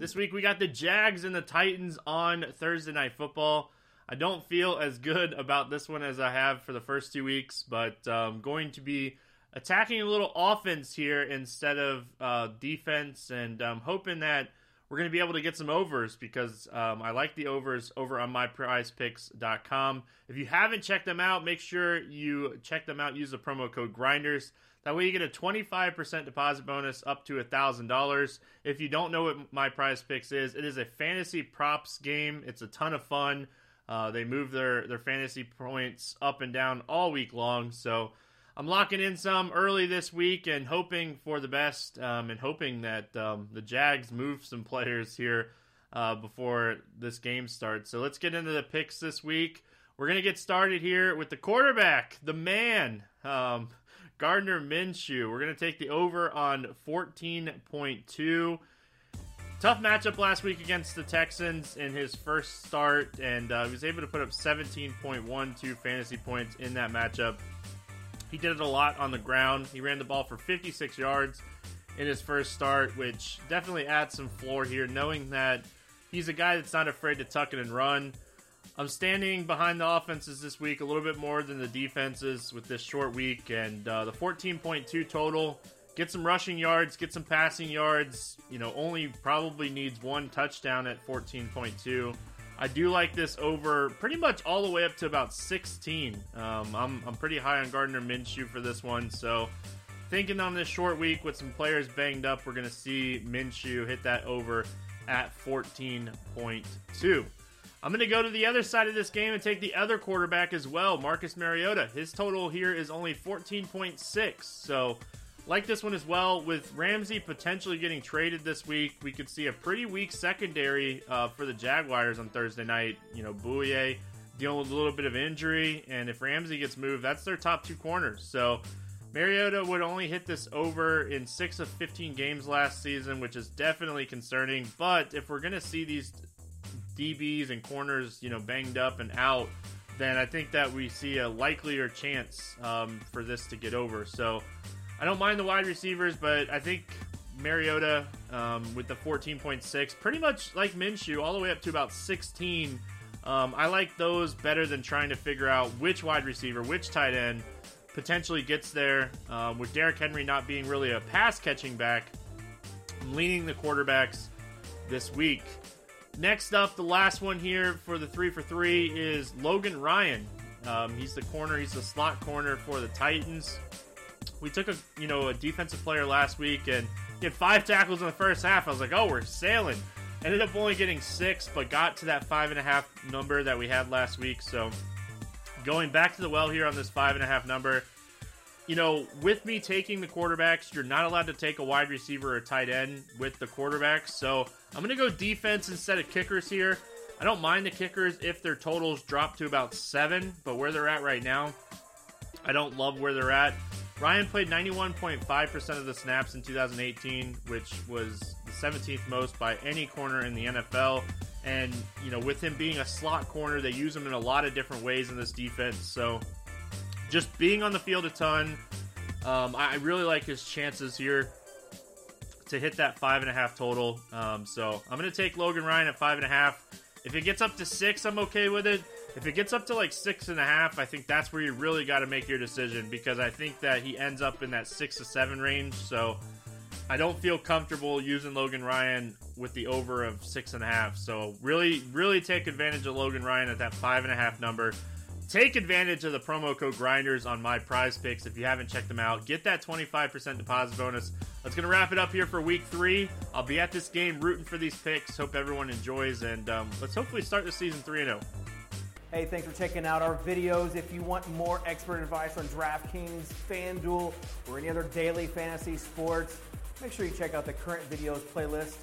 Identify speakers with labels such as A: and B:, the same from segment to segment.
A: This week we got the Jags and the Titans on Thursday Night Football. I don't feel as good about this one as I have for the first two weeks, but um, going to be attacking a little offense here instead of uh, defense, and I'm hoping that we're going to be able to get some overs because um, I like the overs over on myprizepicks.com. If you haven't checked them out, make sure you check them out. Use the promo code Grinders. That way you get a 25% deposit bonus up to $1,000. If you don't know what My Prize Picks is, it is a fantasy props game. It's a ton of fun. Uh, they move their, their fantasy points up and down all week long. So I'm locking in some early this week and hoping for the best um, and hoping that um, the Jags move some players here uh, before this game starts. So let's get into the picks this week. We're going to get started here with the quarterback, the man. Um, Gardner Minshew. We're going to take the over on 14.2. Tough matchup last week against the Texans in his first start, and uh, he was able to put up 17.12 fantasy points in that matchup. He did it a lot on the ground. He ran the ball for 56 yards in his first start, which definitely adds some floor here, knowing that he's a guy that's not afraid to tuck it and run. I'm standing behind the offenses this week a little bit more than the defenses with this short week, and uh, the 14.2 total. Get some rushing yards, get some passing yards. You know, only probably needs one touchdown at 14.2. I do like this over pretty much all the way up to about 16. Um, I'm, I'm pretty high on Gardner Minshew for this one, so thinking on this short week with some players banged up, we're going to see Minshew hit that over at 14.2. I'm going to go to the other side of this game and take the other quarterback as well, Marcus Mariota. His total here is only 14.6. So, like this one as well, with Ramsey potentially getting traded this week, we could see a pretty weak secondary uh, for the Jaguars on Thursday night. You know, Bouye dealing with a little bit of injury, and if Ramsey gets moved, that's their top two corners. So, Mariota would only hit this over in 6 of 15 games last season, which is definitely concerning. But if we're going to see these DBs and corners, you know, banged up and out, then I think that we see a likelier chance um, for this to get over. So I don't mind the wide receivers, but I think Mariota um, with the 14.6, pretty much like Minshew, all the way up to about 16. Um, I like those better than trying to figure out which wide receiver, which tight end potentially gets there. Um, with Derrick Henry not being really a pass catching back, I'm leaning the quarterbacks this week. Next up, the last one here for the three for three is Logan Ryan. Um, he's the corner. He's the slot corner for the Titans. We took a you know a defensive player last week and he had five tackles in the first half. I was like, oh, we're sailing. Ended up only getting six, but got to that five and a half number that we had last week. So going back to the well here on this five and a half number. You know, with me taking the quarterbacks, you're not allowed to take a wide receiver or tight end with the quarterbacks. So I'm going to go defense instead of kickers here. I don't mind the kickers if their totals drop to about seven, but where they're at right now, I don't love where they're at. Ryan played 91.5% of the snaps in 2018, which was the 17th most by any corner in the NFL. And, you know, with him being a slot corner, they use him in a lot of different ways in this defense. So just being on the field a ton, um, I really like his chances here to hit that five and a half total. Um, so I'm going to take Logan Ryan at five and a half. If it gets up to six, I'm okay with it. If it gets up to like six and a half, I think that's where you really got to make your decision because I think that he ends up in that six to seven range. So I don't feel comfortable using Logan Ryan with the over of six and a half. So really, really take advantage of Logan Ryan at that five and a half number. Take advantage of the promo code Grinders on my prize picks if you haven't checked them out. Get that 25% deposit bonus. That's going to wrap it up here for week three. I'll be at this game rooting for these picks. Hope everyone enjoys, and um, let's hopefully start the season 3 0.
B: Hey, thanks for checking out our videos. If you want more expert advice on DraftKings, FanDuel, or any other daily fantasy sports, make sure you check out the current videos playlist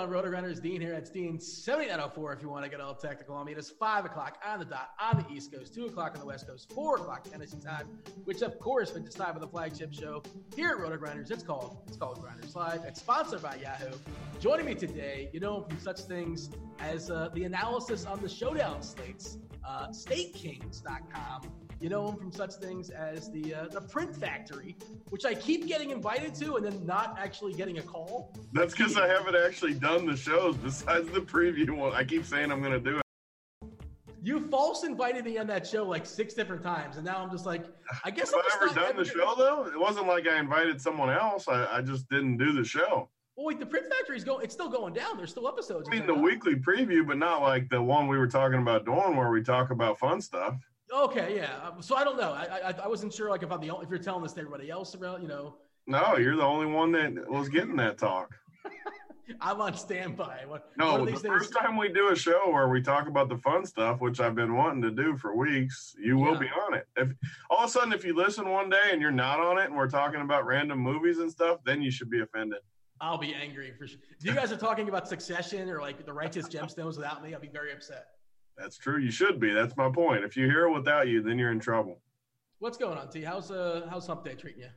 C: on, RotoGrinders? Dean here. It's Dean 7904 if you want to get all technical on me. It is 5 o'clock on the dot on the East Coast, 2 o'clock on the West Coast, 4 o'clock Tennessee time, which of course it's time for the flagship show here at RotoGrinders. It's called it's called Grinders Live. It's sponsored by Yahoo. Joining me today, you know, from such things as uh, the analysis on the showdown slates, uh, StateKings.com you know him from such things as the uh, the Print Factory, which I keep getting invited to and then not actually getting a call.
D: That's because I haven't actually done the shows besides the preview one. I keep saying I'm going to do it.
C: You false invited me on that show like six different times, and now I'm just like, I guess I'm
D: I ever done the show though? It wasn't like I invited someone else. I, I just didn't do the show.
C: Well, wait, the Print Factory's going. It's still going down. There's still episodes.
D: I mean, the weekly preview, but not like the one we were talking about doing, where we talk about fun stuff.
C: Okay, yeah. So I don't know. I, I I wasn't sure like if I'm the only, if you're telling this to everybody else around, you know.
D: No, you're the only one that was getting that talk.
C: I'm on standby. What,
D: no, the first time we do a show where we talk about the fun stuff, which I've been wanting to do for weeks, you will be on it. If all of a sudden, if you listen one day and you're not on it, and we're talking about random movies and stuff, then you should be offended.
C: I'll be angry for sure. If you guys are talking about Succession or like the Righteous Gemstones without me, I'll be very upset.
D: That's true. You should be. That's my point. If you hear it without you, then you're in trouble.
C: What's going on, T? How's uh how's Hump Day treating you?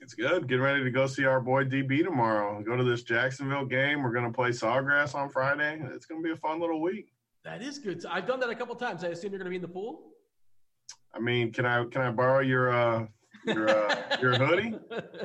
D: It's good. Getting ready to go see our boy DB tomorrow. Go to this Jacksonville game. We're going to play Sawgrass on Friday. It's going to be a fun little week.
C: That is good. I've done that a couple times. I assume you're going to be in the pool.
D: I mean, can I can I borrow your uh, your uh, your hoodie.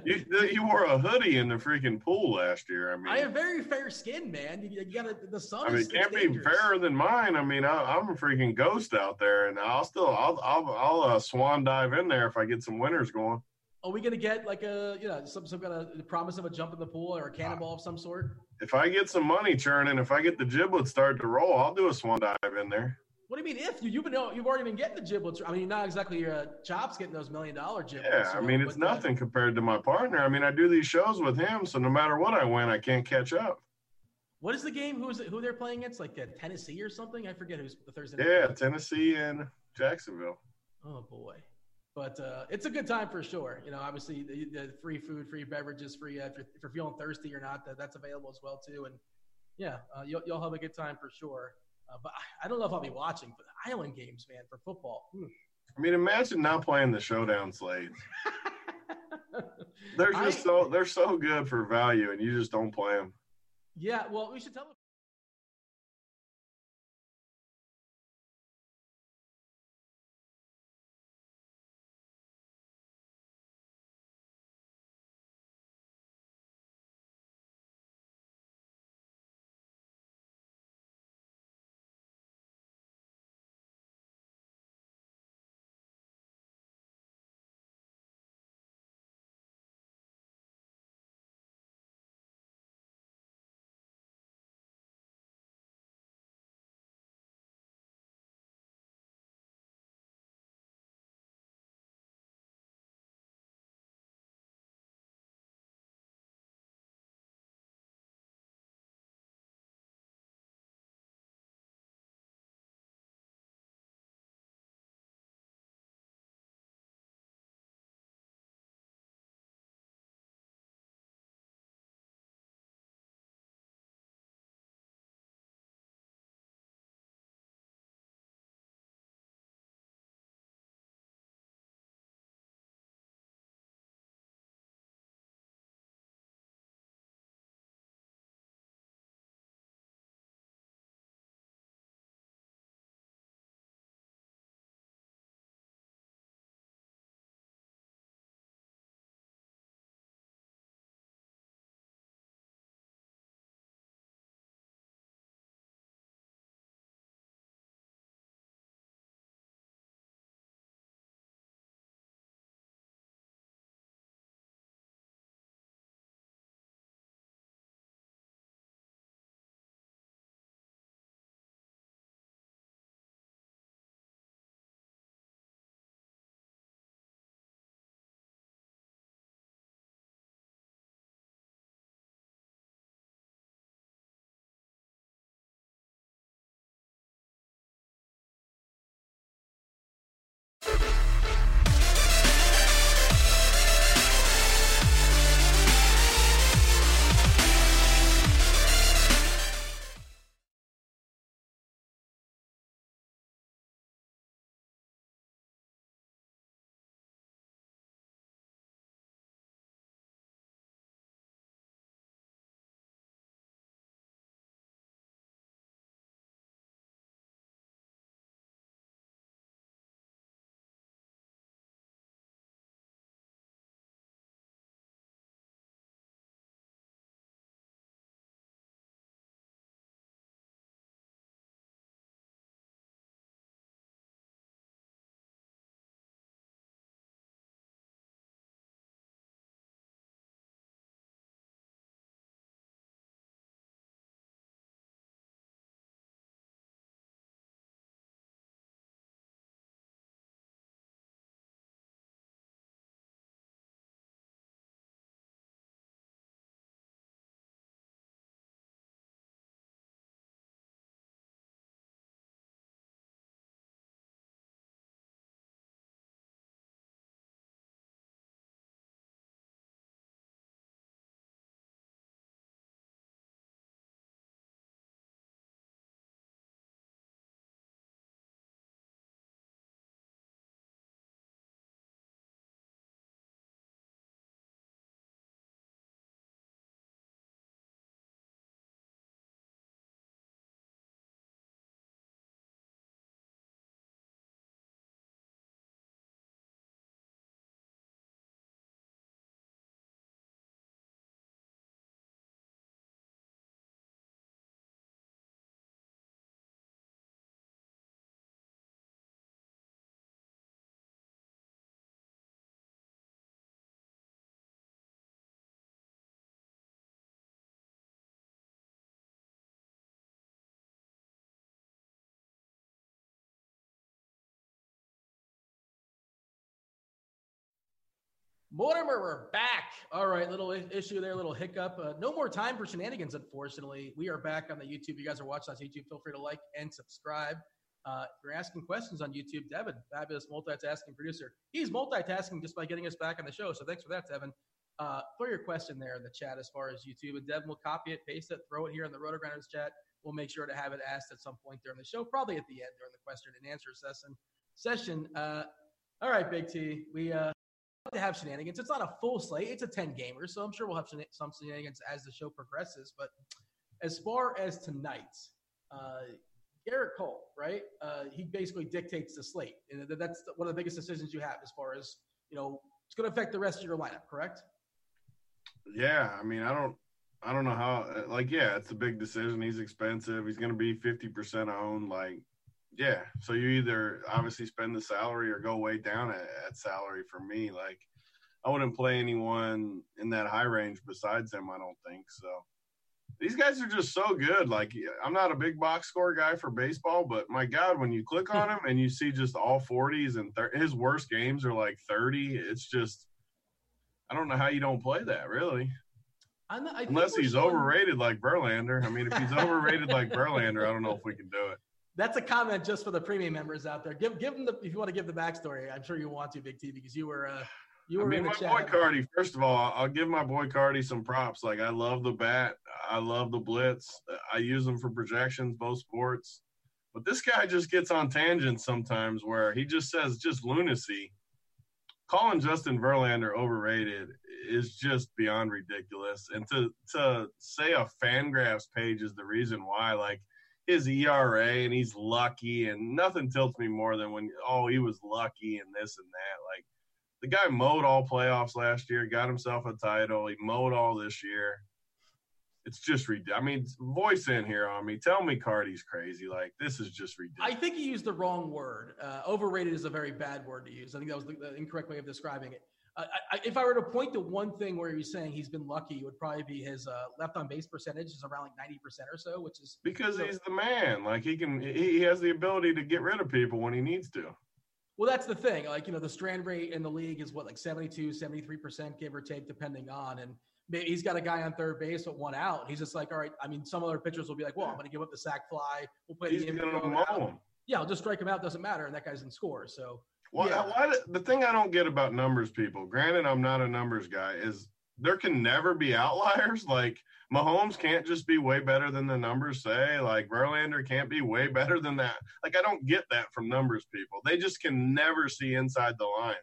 D: You you wore a hoodie in the freaking pool last year. I mean,
C: I have very fair skin, man. You, you got the sun.
D: I mean,
C: it
D: can't
C: dangerous.
D: be fairer than mine. I mean, I, am a freaking ghost out there, and I'll still I'll I'll, I'll uh, swan dive in there if I get some winners going.
C: Are we gonna get like a you know some some kind of promise of a jump in the pool or a cannonball of some sort?
D: If I get some money churning, if I get the giblets start to roll, I'll do a swan dive in there.
C: What do you mean if you, you've been you've already been getting the giblets? I mean, not exactly your uh, chops getting those million dollar giblets.
D: Yeah, I mean, it's nothing compared to my partner. I mean, I do these shows with him, so no matter what I win, I can't catch up.
C: What is the game? Who's it, who they're playing against? Like uh, Tennessee or something? I forget who's the Thursday.
D: Yeah, Tennessee and Jacksonville.
C: Oh boy, but uh, it's a good time for sure. You know, obviously the, the free food, free beverages, free uh, if, you're, if, you're, feeling thirsty or not, that, that's available as well too. And yeah, uh, you'll, you'll have a good time for sure. Uh, but I don't know if I'll be watching. But Island games, man, for football. Hmm.
D: I mean, imagine not playing the showdown slates. they're just I, so they're so good for value, and you just don't play them.
C: Yeah, well, we should tell them. Mortimer, we're back. All right, little issue there, little hiccup. Uh, no more time for shenanigans, unfortunately. We are back on the YouTube. You guys are watching on YouTube. Feel free to like and subscribe. Uh, if you're asking questions on YouTube, Devin, fabulous multitasking producer. He's multitasking just by getting us back on the show. So thanks for that, Devin. Uh, throw your question there in the chat as far as YouTube, and Devin will copy it, paste it, throw it here in the RotoGrinders chat. We'll make sure to have it asked at some point during the show, probably at the end during the question and answer session. Session. Uh, all right, Big T. We uh, to have shenanigans. It's not a full slate. It's a 10 gamer, so I'm sure we'll have some shenanigans as the show progresses. But as far as tonight, uh, Gerrit Cole, right? Uh, he basically dictates the slate, and that's one of the biggest decisions you have as far as you know. It's going to affect the rest of your lineup, correct?
D: Yeah, I mean, I don't, I don't know how. Like, yeah, it's a big decision. He's expensive. He's going to be fifty percent owned. Like, yeah. So you either obviously spend the salary or go way down at, at salary. For me, like, I wouldn't play anyone in that high range besides him. I don't think so. These guys are just so good. Like, I'm not a big box score guy for baseball, but my God, when you click on him and you see just all 40s and thir- his worst games are like 30, it's just I don't know how you don't play that, really. Unless he's showing... overrated like Verlander. I mean, if he's overrated like Verlander, I don't know if we can do it.
C: That's a comment just for the premium members out there. Give give them the if you want to give the backstory. I'm sure you want to, Big T, because you were uh, you were I mean,
D: my
C: chat.
D: boy Cardi. First of all, I'll give my boy Cardi some props. Like I love the bat. I love the blitz. I use them for projections, both sports. But this guy just gets on tangents sometimes where he just says just lunacy calling Justin Verlander overrated is just beyond ridiculous. And to to say a Fangraphs page is the reason why, like his ERA and he's lucky and nothing tilts me more than when oh he was lucky and this and that. Like the guy mowed all playoffs last year, got himself a title. He mowed all this year it's just ridiculous. I mean, voice in here on me. Tell me Cardi's crazy. Like this is just ridiculous.
C: I think he used the wrong word. Uh, overrated is a very bad word to use. I think that was the, the incorrect way of describing it. Uh, I, if I were to point to one thing where he's saying he's been lucky, it would probably be his uh, left on base percentage is around like ninety percent or so, which is
D: because he's the man. Like he can, he has the ability to get rid of people when he needs to.
C: Well, that's the thing. Like, you know, the strand rate in the league is what, like 72, 73%, give or take, depending on. And Maybe he's got a guy on third base with one out. He's just like, all right. I mean, some other pitchers will be like, well, I'm going to give up the sac fly. We'll play
D: he's the game. Gonna mow him.
C: Yeah, I'll just strike him out. Doesn't matter, and that guy's in score. So.
D: Well,
C: yeah.
D: why, the thing I don't get about numbers people, granted, I'm not a numbers guy, is there can never be outliers. Like Mahomes can't just be way better than the numbers say. Like Verlander can't be way better than that. Like I don't get that from numbers people. They just can never see inside the lines.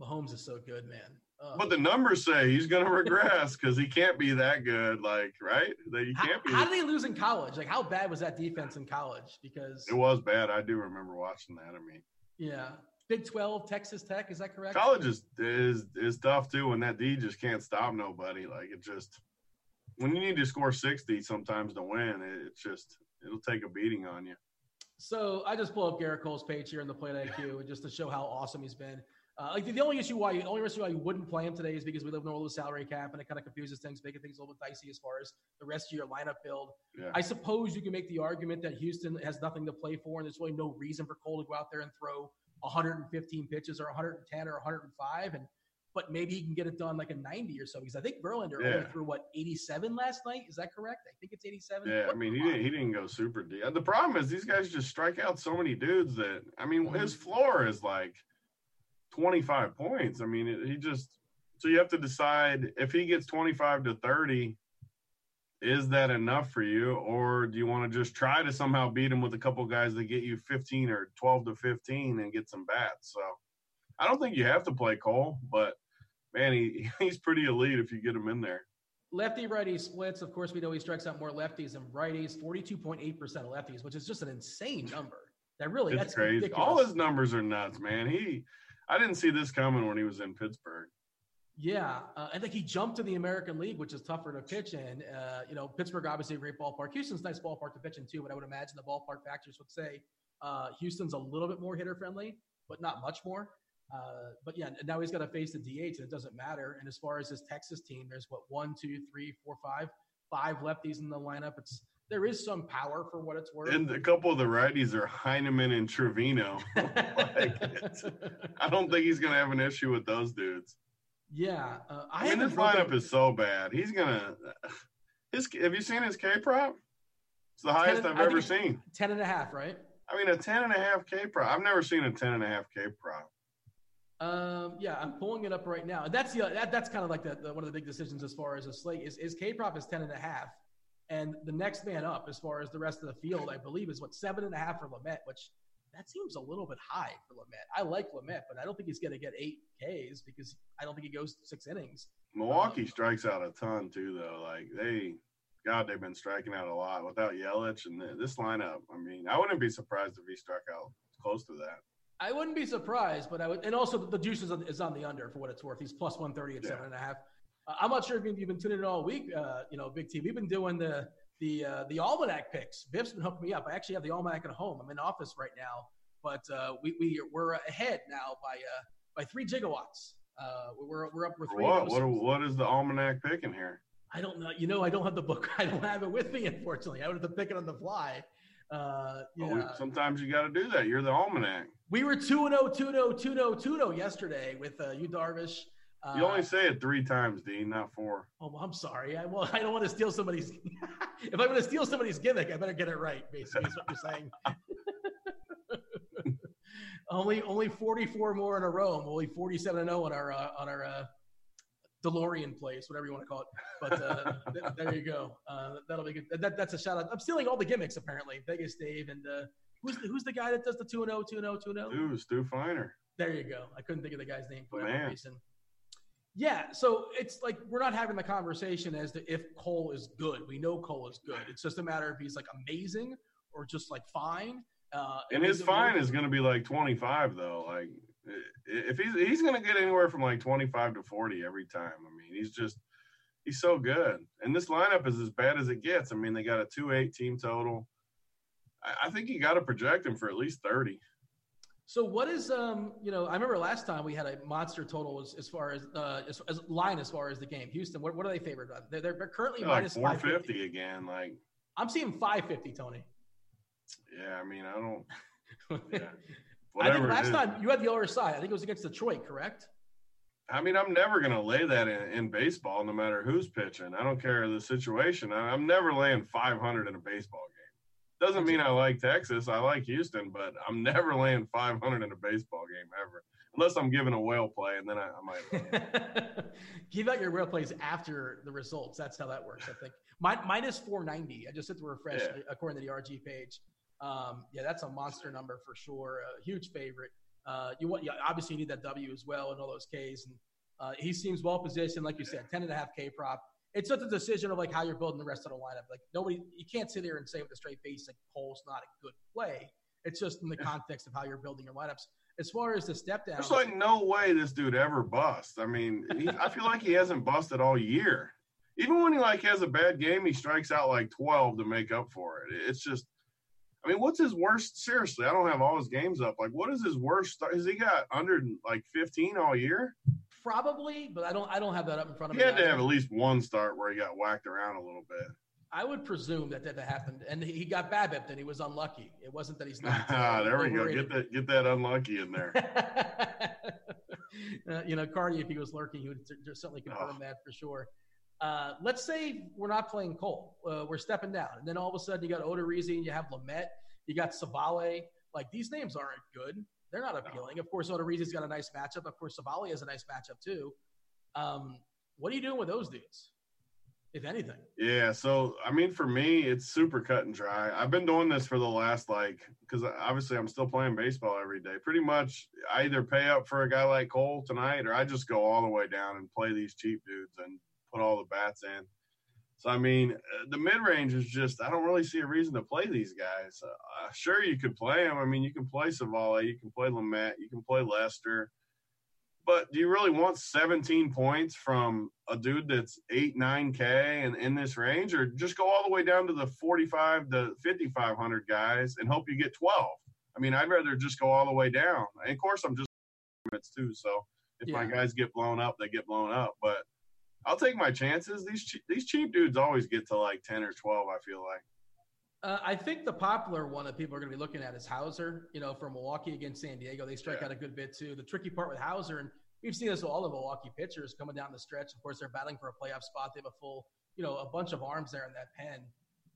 C: Mahomes is so good, man.
D: Uh, but the numbers say he's going to regress because he can't be that good. Like, right? That he can't
C: be. How did he lose in college? Like, how bad was that defense in college? Because
D: it was bad. I do remember watching that. I mean,
C: yeah, Big Twelve, Texas Tech. Is that correct?
D: College is is is tough too, when that D just can't stop nobody. Like it just when you need to score sixty sometimes to win, it, it's just it'll take a beating on you.
C: So I just pull up Gerrit Cole's page here in the Plate IQ just to show how awesome he's been. Uh, like the, the, only issue why you, the only reason why you wouldn't play him today is because we live in a low salary cap and it kind of confuses things, making things a little bit dicey as far as the rest of your lineup build. Yeah. I suppose you can make the argument that Houston has nothing to play for and there's really no reason for Cole to go out there and throw 115 pitches or 110 or 105 and but maybe he can get it done like a 90 or so because I think Verlander yeah. only threw what 87 last night. Is that correct? I think it's 87.
D: Yeah, I mean he didn't, he didn't go super deep. The problem is these guys just strike out so many dudes that I mean mm-hmm. his floor is like 25 points. I mean, it, he just so you have to decide if he gets 25 to 30 is that enough for you? Or do you want to just try to somehow beat him with a couple guys that get you 15 or 12 to 15 and get some bats so. I don't think you have to play cole but man he, he's pretty elite if you get him in there.
C: Lefty righty splits of course we know he strikes out more lefties than righties. 42.8% of lefties which is just an insane number. That really
D: it's
C: that's
D: crazy.
C: Ridiculous.
D: all his numbers are nuts man. He I didn't see this coming when he was in Pittsburgh.
C: Yeah, uh, I think he jumped to the American League, which is tougher to pitch in. Uh, you know, Pittsburgh obviously a great ballpark. Houston's nice ballpark to pitch in too, but I would imagine the ballpark factors would say uh, Houston's a little bit more hitter friendly, but not much more. Uh, but yeah, now he's got to face the DH, and it doesn't matter. And as far as his Texas team, there's what one, two, three, four, five, five lefties in the lineup. It's there is some power for what it's worth.
D: And a couple of the righties are Heineman and Trevino. like I don't think he's going to have an issue with those dudes.
C: Yeah, uh,
D: I, I mean this lineup is so bad. He's gonna. His have you seen his K prop? It's the highest i I've ever seen.
C: 10 and a half, right?
D: I mean, a 10 and a half K prop. I've never seen a 10 and a half K prop.
C: Um, yeah, I'm pulling it up right now. That's the that, that's kind of like the, the, one of the big decisions as far as a slate is is K prop is 10 and a half, and the next man up as far as the rest of the field, I believe, is what seven and a half for Lamet, which that seems a little bit high for Lamet. I like Lamet, but I don't think he's going to get eight Ks because I don't think he goes six innings.
D: Milwaukee um, strikes out a ton too, though. Like they God, they've been striking out a lot without Yelich and this lineup. I mean, I wouldn't be surprised if he struck out close to that.
C: I wouldn't be surprised, but I would, and also the juice is on, is on the under for what it's worth. He's plus one thirty at yeah. seven and a half. Uh, I'm not sure if you've been tuning in all week. Uh, you know, big team. We've been doing the the uh, the almanac picks. Biff's been hooking me up. I actually have the almanac at home. I'm in office right now, but uh, we we we're ahead now by uh, by three gigawatts. Uh, we're we're up. with three.
D: What what what is the almanac picking here?
C: I don't know. You know, I don't have the book. I don't have it with me, unfortunately. I would have to pick it on the fly. Uh, yeah.
D: Well, sometimes you got to do that. You're the almanac.
C: We were 2 0, 2 0, 2 0, 2 0 yesterday with uh, Yu Darvish.
D: Uh, you only say it three times, Dean, not four.
C: Oh, well, I'm sorry. I, well, I don't want to steal somebody's. if I'm going to steal somebody's gimmick, I better get it right, basically, is what you're saying. only only 44 more in a row. Only 47 and 0 on our, uh, on our uh, DeLorean place, whatever you want to call it. But uh, th- there you go. Uh, that'll be good. That, that's a shout out. I'm stealing all the gimmicks apparently. Vegas Dave and uh, who's the, who's the guy that does the two and 0, 2 and 0, 2 and 0?
D: Stu, Stu Feiner.
C: There you go. I couldn't think of the guy's name for whatever reason. Yeah, so it's like we're not having the conversation as to if Cole is good. We know Cole is good. It's just a matter if he's like amazing or just like fine.
D: Uh, and his fine is going to be like 25 though. Like if he's he's going to get anywhere from like 25 to 40 every time. I mean, he's just he's so good. And this lineup is as bad as it gets. I mean, they got a 2-8 team total. I, I think you got to project him for at least 30.
C: So what is um you know I remember last time we had a monster total as, as far as uh as, as line as far as the game Houston what, what are they favored by they're, they're currently they're
D: minus like 450 again like
C: I'm seeing 550 Tony
D: yeah I mean I don't yeah
C: I think last time you had the other side. I think it was against Detroit, correct?
D: I mean, I'm never going to lay that in, in, baseball, no matter who's pitching. I don't care the situation. I, am never laying 500 in a baseball game. Doesn't mean I like Texas. I like Houston, but I'm never laying 500 in a baseball game ever, unless I'm giving a whale play, and then I, I might
C: give out your whale plays after the results. That's how that works. I think My, minus 490. I just hit to refresh yeah. according to the RG page. Um, yeah, that's a monster number for sure. A huge favorite. Uh, you want, yeah, obviously, you need that W as well and all those Ks. And uh, he seems well positioned, like you said, 10 and a half K prop. It's just a decision of like how you're building the rest of the lineup. Like nobody, you can't sit there and say with a straight face like Cole's not a good play. It's just in the context of how you're building your lineups. As far as the step down,
D: there's like no way this dude ever busts. I mean, he, I feel like he hasn't busted all year. Even when he like has a bad game, he strikes out like 12 to make up for it. It's just I mean, what's his worst? Seriously, I don't have all his games up. Like, what is his worst? Has he got under like 15 all year?
C: Probably, but I don't. I don't have that up in front of
D: he me. He had to have at least one start where he got whacked around a little bit.
C: I would presume that that happened, and he got BABIP, and he was unlucky. It wasn't that he's not.
D: Uh, there we go. Get that. Get that unlucky in there.
C: uh, you know, Cardi, if he was lurking, he would certainly confirm oh. that for sure. Uh, let's say we're not playing Cole. Uh, we're stepping down. And then all of a sudden you got Odorizzi and you have Lamet. You got Civale. Like these names aren't good. They're not appealing. Of course, Odorizzi's got a nice matchup. Of course, Civale has a nice matchup too. Um, what are you doing with those dudes, if anything?
D: Yeah. So, I mean, for me, it's super cut and dry. I've been doing this for the last, like, because obviously I'm still playing baseball every day. Pretty much, I either pay up for a guy like Cole tonight or I just go all the way down and play these cheap dudes and put all the bats in. So I mean, uh, the mid range is just I don't really see a reason to play these guys. Uh, sure, you could play them. I mean, you can play Civale, you can play Lamet, you can play Lester, but do you really want 17 points from a dude that's eight nine k and in this range, or just go all the way down to the 45 to 5500 guys and hope you get 12? I mean, I'd rather just go all the way down. And of course, I'm just too. So if yeah. my guys get blown up, they get blown up, but I'll take my chances. These cheap, these cheap dudes always get to like ten or twelve. I feel like.
C: Uh, I think the popular one that people are going to be looking at is Houser. You know, from Milwaukee against San Diego, they strike yeah. out a good bit too. The tricky part with Houser, and we've seen this with all the Milwaukee pitchers coming down the stretch. Of course, they're battling for a playoff spot. They have a full, you know, a bunch of arms there in that pen.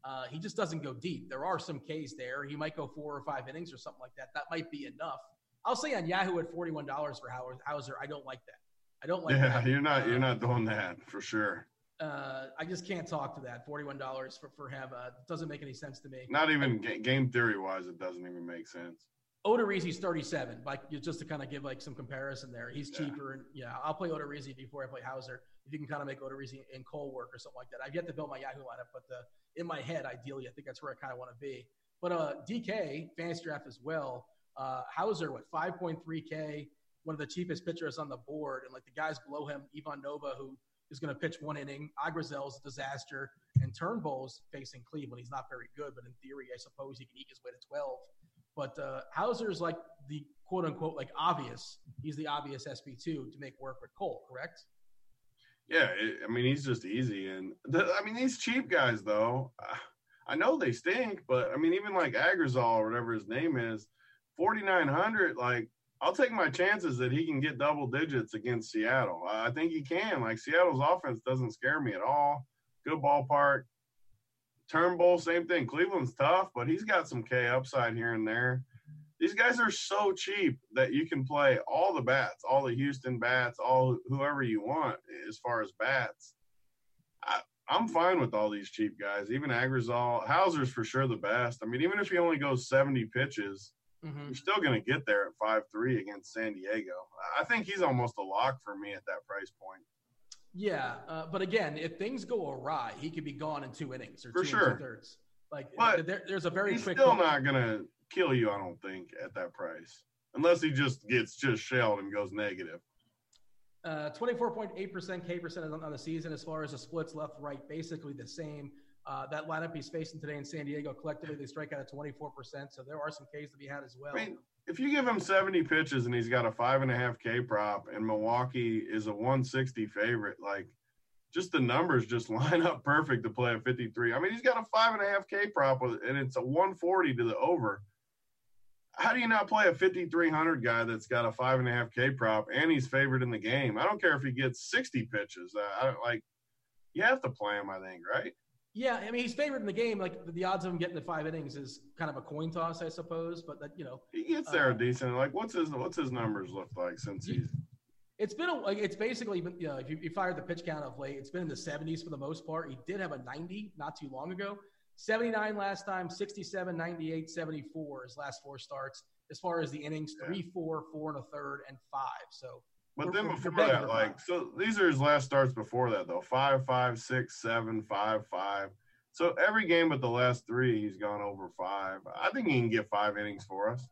C: Uh, he just doesn't go deep. There are some Ks there. He might go four or five innings or something like that. That might be enough. I'll say on Yahoo at forty one dollars for Houser. I don't like that. I don't like.
D: Yeah,
C: that.
D: you're not you're
C: Uh,
D: not doing that for sure.
C: Uh, I just can't talk to that. Forty one dollars for for him uh, doesn't make any sense to me.
D: Not even ga- game theory wise, it doesn't even make sense.
C: Odorizzi's 37. Like just to kind of give like some comparison there. He's
D: Yeah.
C: cheaper and yeah, I'll play Odorizzi before I play Houser. If you can kind of make Odorizzi and Cole work or something like that. I've yet to build my Yahoo lineup, but the, in my head, ideally, I think that's where I kind of want to be. But uh, DK fantasy draft as well. Uh, Houser what 5.3K, one of the cheapest pitchers on the board, and like the guys below him, Ivan Nova, who is going to pitch one inning. Agrazal's disaster, and Turnbull's facing Cleveland. He's not very good, but in theory, I suppose he can eke his way to 12. But uh, Houser's like the quote unquote like obvious. He's the obvious SP2 to make work with Cole, correct?
D: Yeah, it, I mean he's just easy, and the, I mean these cheap guys though. uh, I know they stink, but I mean even like Agrazal or whatever his name is, forty nine hundred. Like I'll take my chances that he can get double digits against Seattle. I think he can. Like Seattle's offense doesn't scare me at all. Good ballpark. Turnbull, same thing. Cleveland's tough, but he's got some K upside here and there. These guys are so cheap that you can play all the bats, all the Houston bats, all whoever you want as far as bats. I, I'm fine with all these cheap guys. Even Agrazal, Houser's for sure the best. I mean, even if he only goes 70 pitches,
C: Mm-hmm.
D: you're still going to get there at five three against San Diego. I think he's almost a lock for me at that price point.
C: Yeah, uh, but again, if things go awry, he could be gone in two innings or
D: For
C: two
D: sure.
C: and two thirds. Like
D: But
C: there, there's a very
D: He's
C: quick.
D: still not going to kill you, I don't think, at that price, unless he just gets just shelled and goes negative.
C: Uh, 24.8% K percent on, on the season as far as the splits left right, basically the same. Uh, that lineup he's facing today in San Diego, collectively they strike out at 24%. So there are some Ks to be had as well.
D: I mean, if you give him 70 pitches and he's got a five and a half K prop, and Milwaukee is a 160 favorite, like just the numbers just line up perfect to play a 53. I mean, he's got a five and a half K prop and it's a 140 to the over. How do you not play a 5300 guy that's got a five and a half K prop and he's favored in the game? I don't care if he gets 60 pitches. I don't like. You have to play him, I think, right?
C: Yeah, I mean he's favored in the game. Like the odds of him getting to five innings is kind of a coin toss, I suppose. But that you know,
D: He gets there
C: Uh,
D: decent. Like, what's his what's his numbers look like since he's
C: it's been a, like it's basically been you know if you, you fired the pitch count of late, it's been in the 70s for the most part. He did have a 90 not too long ago, 79 last time, 67, 98, 74 his last four starts. As far as the innings,
D: Yeah.
C: three, four, four and a third, and five. So
D: But then before that, like so, these are his last starts before that though. Five, five, six, seven, five, five. So every game but the last three, he's gone over five. I think he can get five innings for us.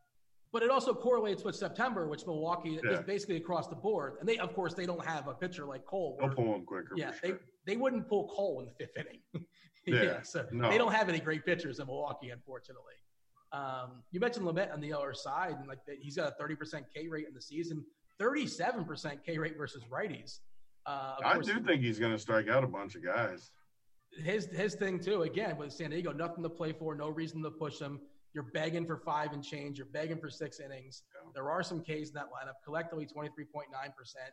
C: But it also correlates with September, which Milwaukee
D: Yeah.
C: is basically across the board. And they, of course, they don't have a pitcher like Cole.
D: They'll pull him quicker.
C: yeah,
D: for
C: they, they wouldn't pull Cole in the fifth inning.
D: Yeah,
C: so
D: no.
C: they don't have any great pitchers in Milwaukee, unfortunately. Um, you mentioned Lamet on the other side, and like he's got a 30% K rate in the season, 37% K rate versus righties. Uh,
D: I
C: course,
D: do think he's going to strike out a bunch of guys.
C: his his thing too. Again, with San Diego, nothing to play for, no reason to push him. You're begging for five and change. You're begging for six innings.
D: Yeah.
C: There are some Ks in that lineup. Collectively, 23.9 percent.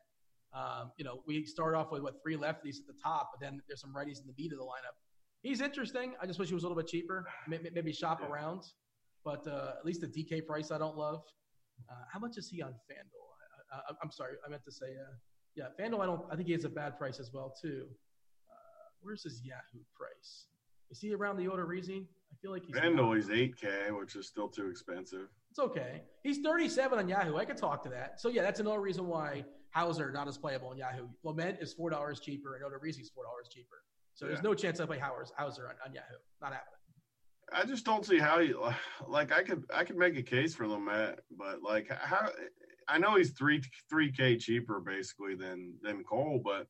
C: Um, you know, we start off with what three lefties at the top, but then there's some righties in the beat of the lineup. He's interesting. I just wish he was a little bit cheaper. Maybe, maybe shop
D: Yeah.
C: around, but uh, at least the DK price I don't love. Uh, how much is he on FanDuel? I, I'm sorry, I meant to say, uh, yeah, FanDuel. I don't. I think he has a bad price as well too. Uh, where's his Yahoo price? Is he around the Odorizzi? I feel like he's.
D: FanDuel, he's 8K, which is still too expensive.
C: It's okay. He's 37 on Yahoo. I could talk to that. So yeah, that's another reason why Houser not as playable on Yahoo. Lamet is four dollars cheaper, and Odorizzi's four dollars cheaper. So there's no chance I play Houser, Houser on, on Yahoo. Not happening.
D: I just don't see how you like. I could I could make a case for Lamet, but like how I know he's three three k cheaper basically than than Cole, but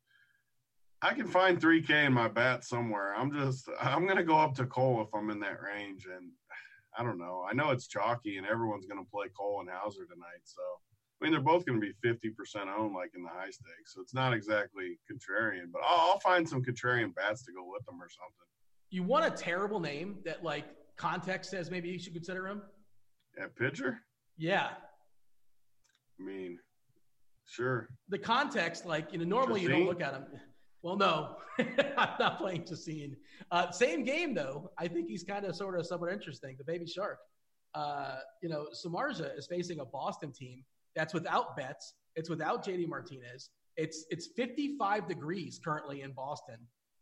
D: I can find three k in my bat somewhere. I'm just I'm gonna go up to Cole if I'm in that range, and I don't know. I know it's chalky, and everyone's gonna play Cole and Houser tonight, so. I mean, they're both going to be 50% owned, like in the high stakes. So it's not exactly contrarian, but I'll, I'll find some contrarian bats to go with them or something.
C: You want a terrible name that like context says maybe you should consider him?
D: At pitcher?
C: Yeah.
D: I mean, Sure.
C: The context, like you know, normally you don't look at him. Well, no, I'm not playing Chacin. Uh, same game though. I think he's kind of sort of somewhat interesting. The baby shark. Uh, you know, Samardzija is facing a Boston team that's without Betts. It's without JD Martinez. It's it's 55 degrees currently in Boston.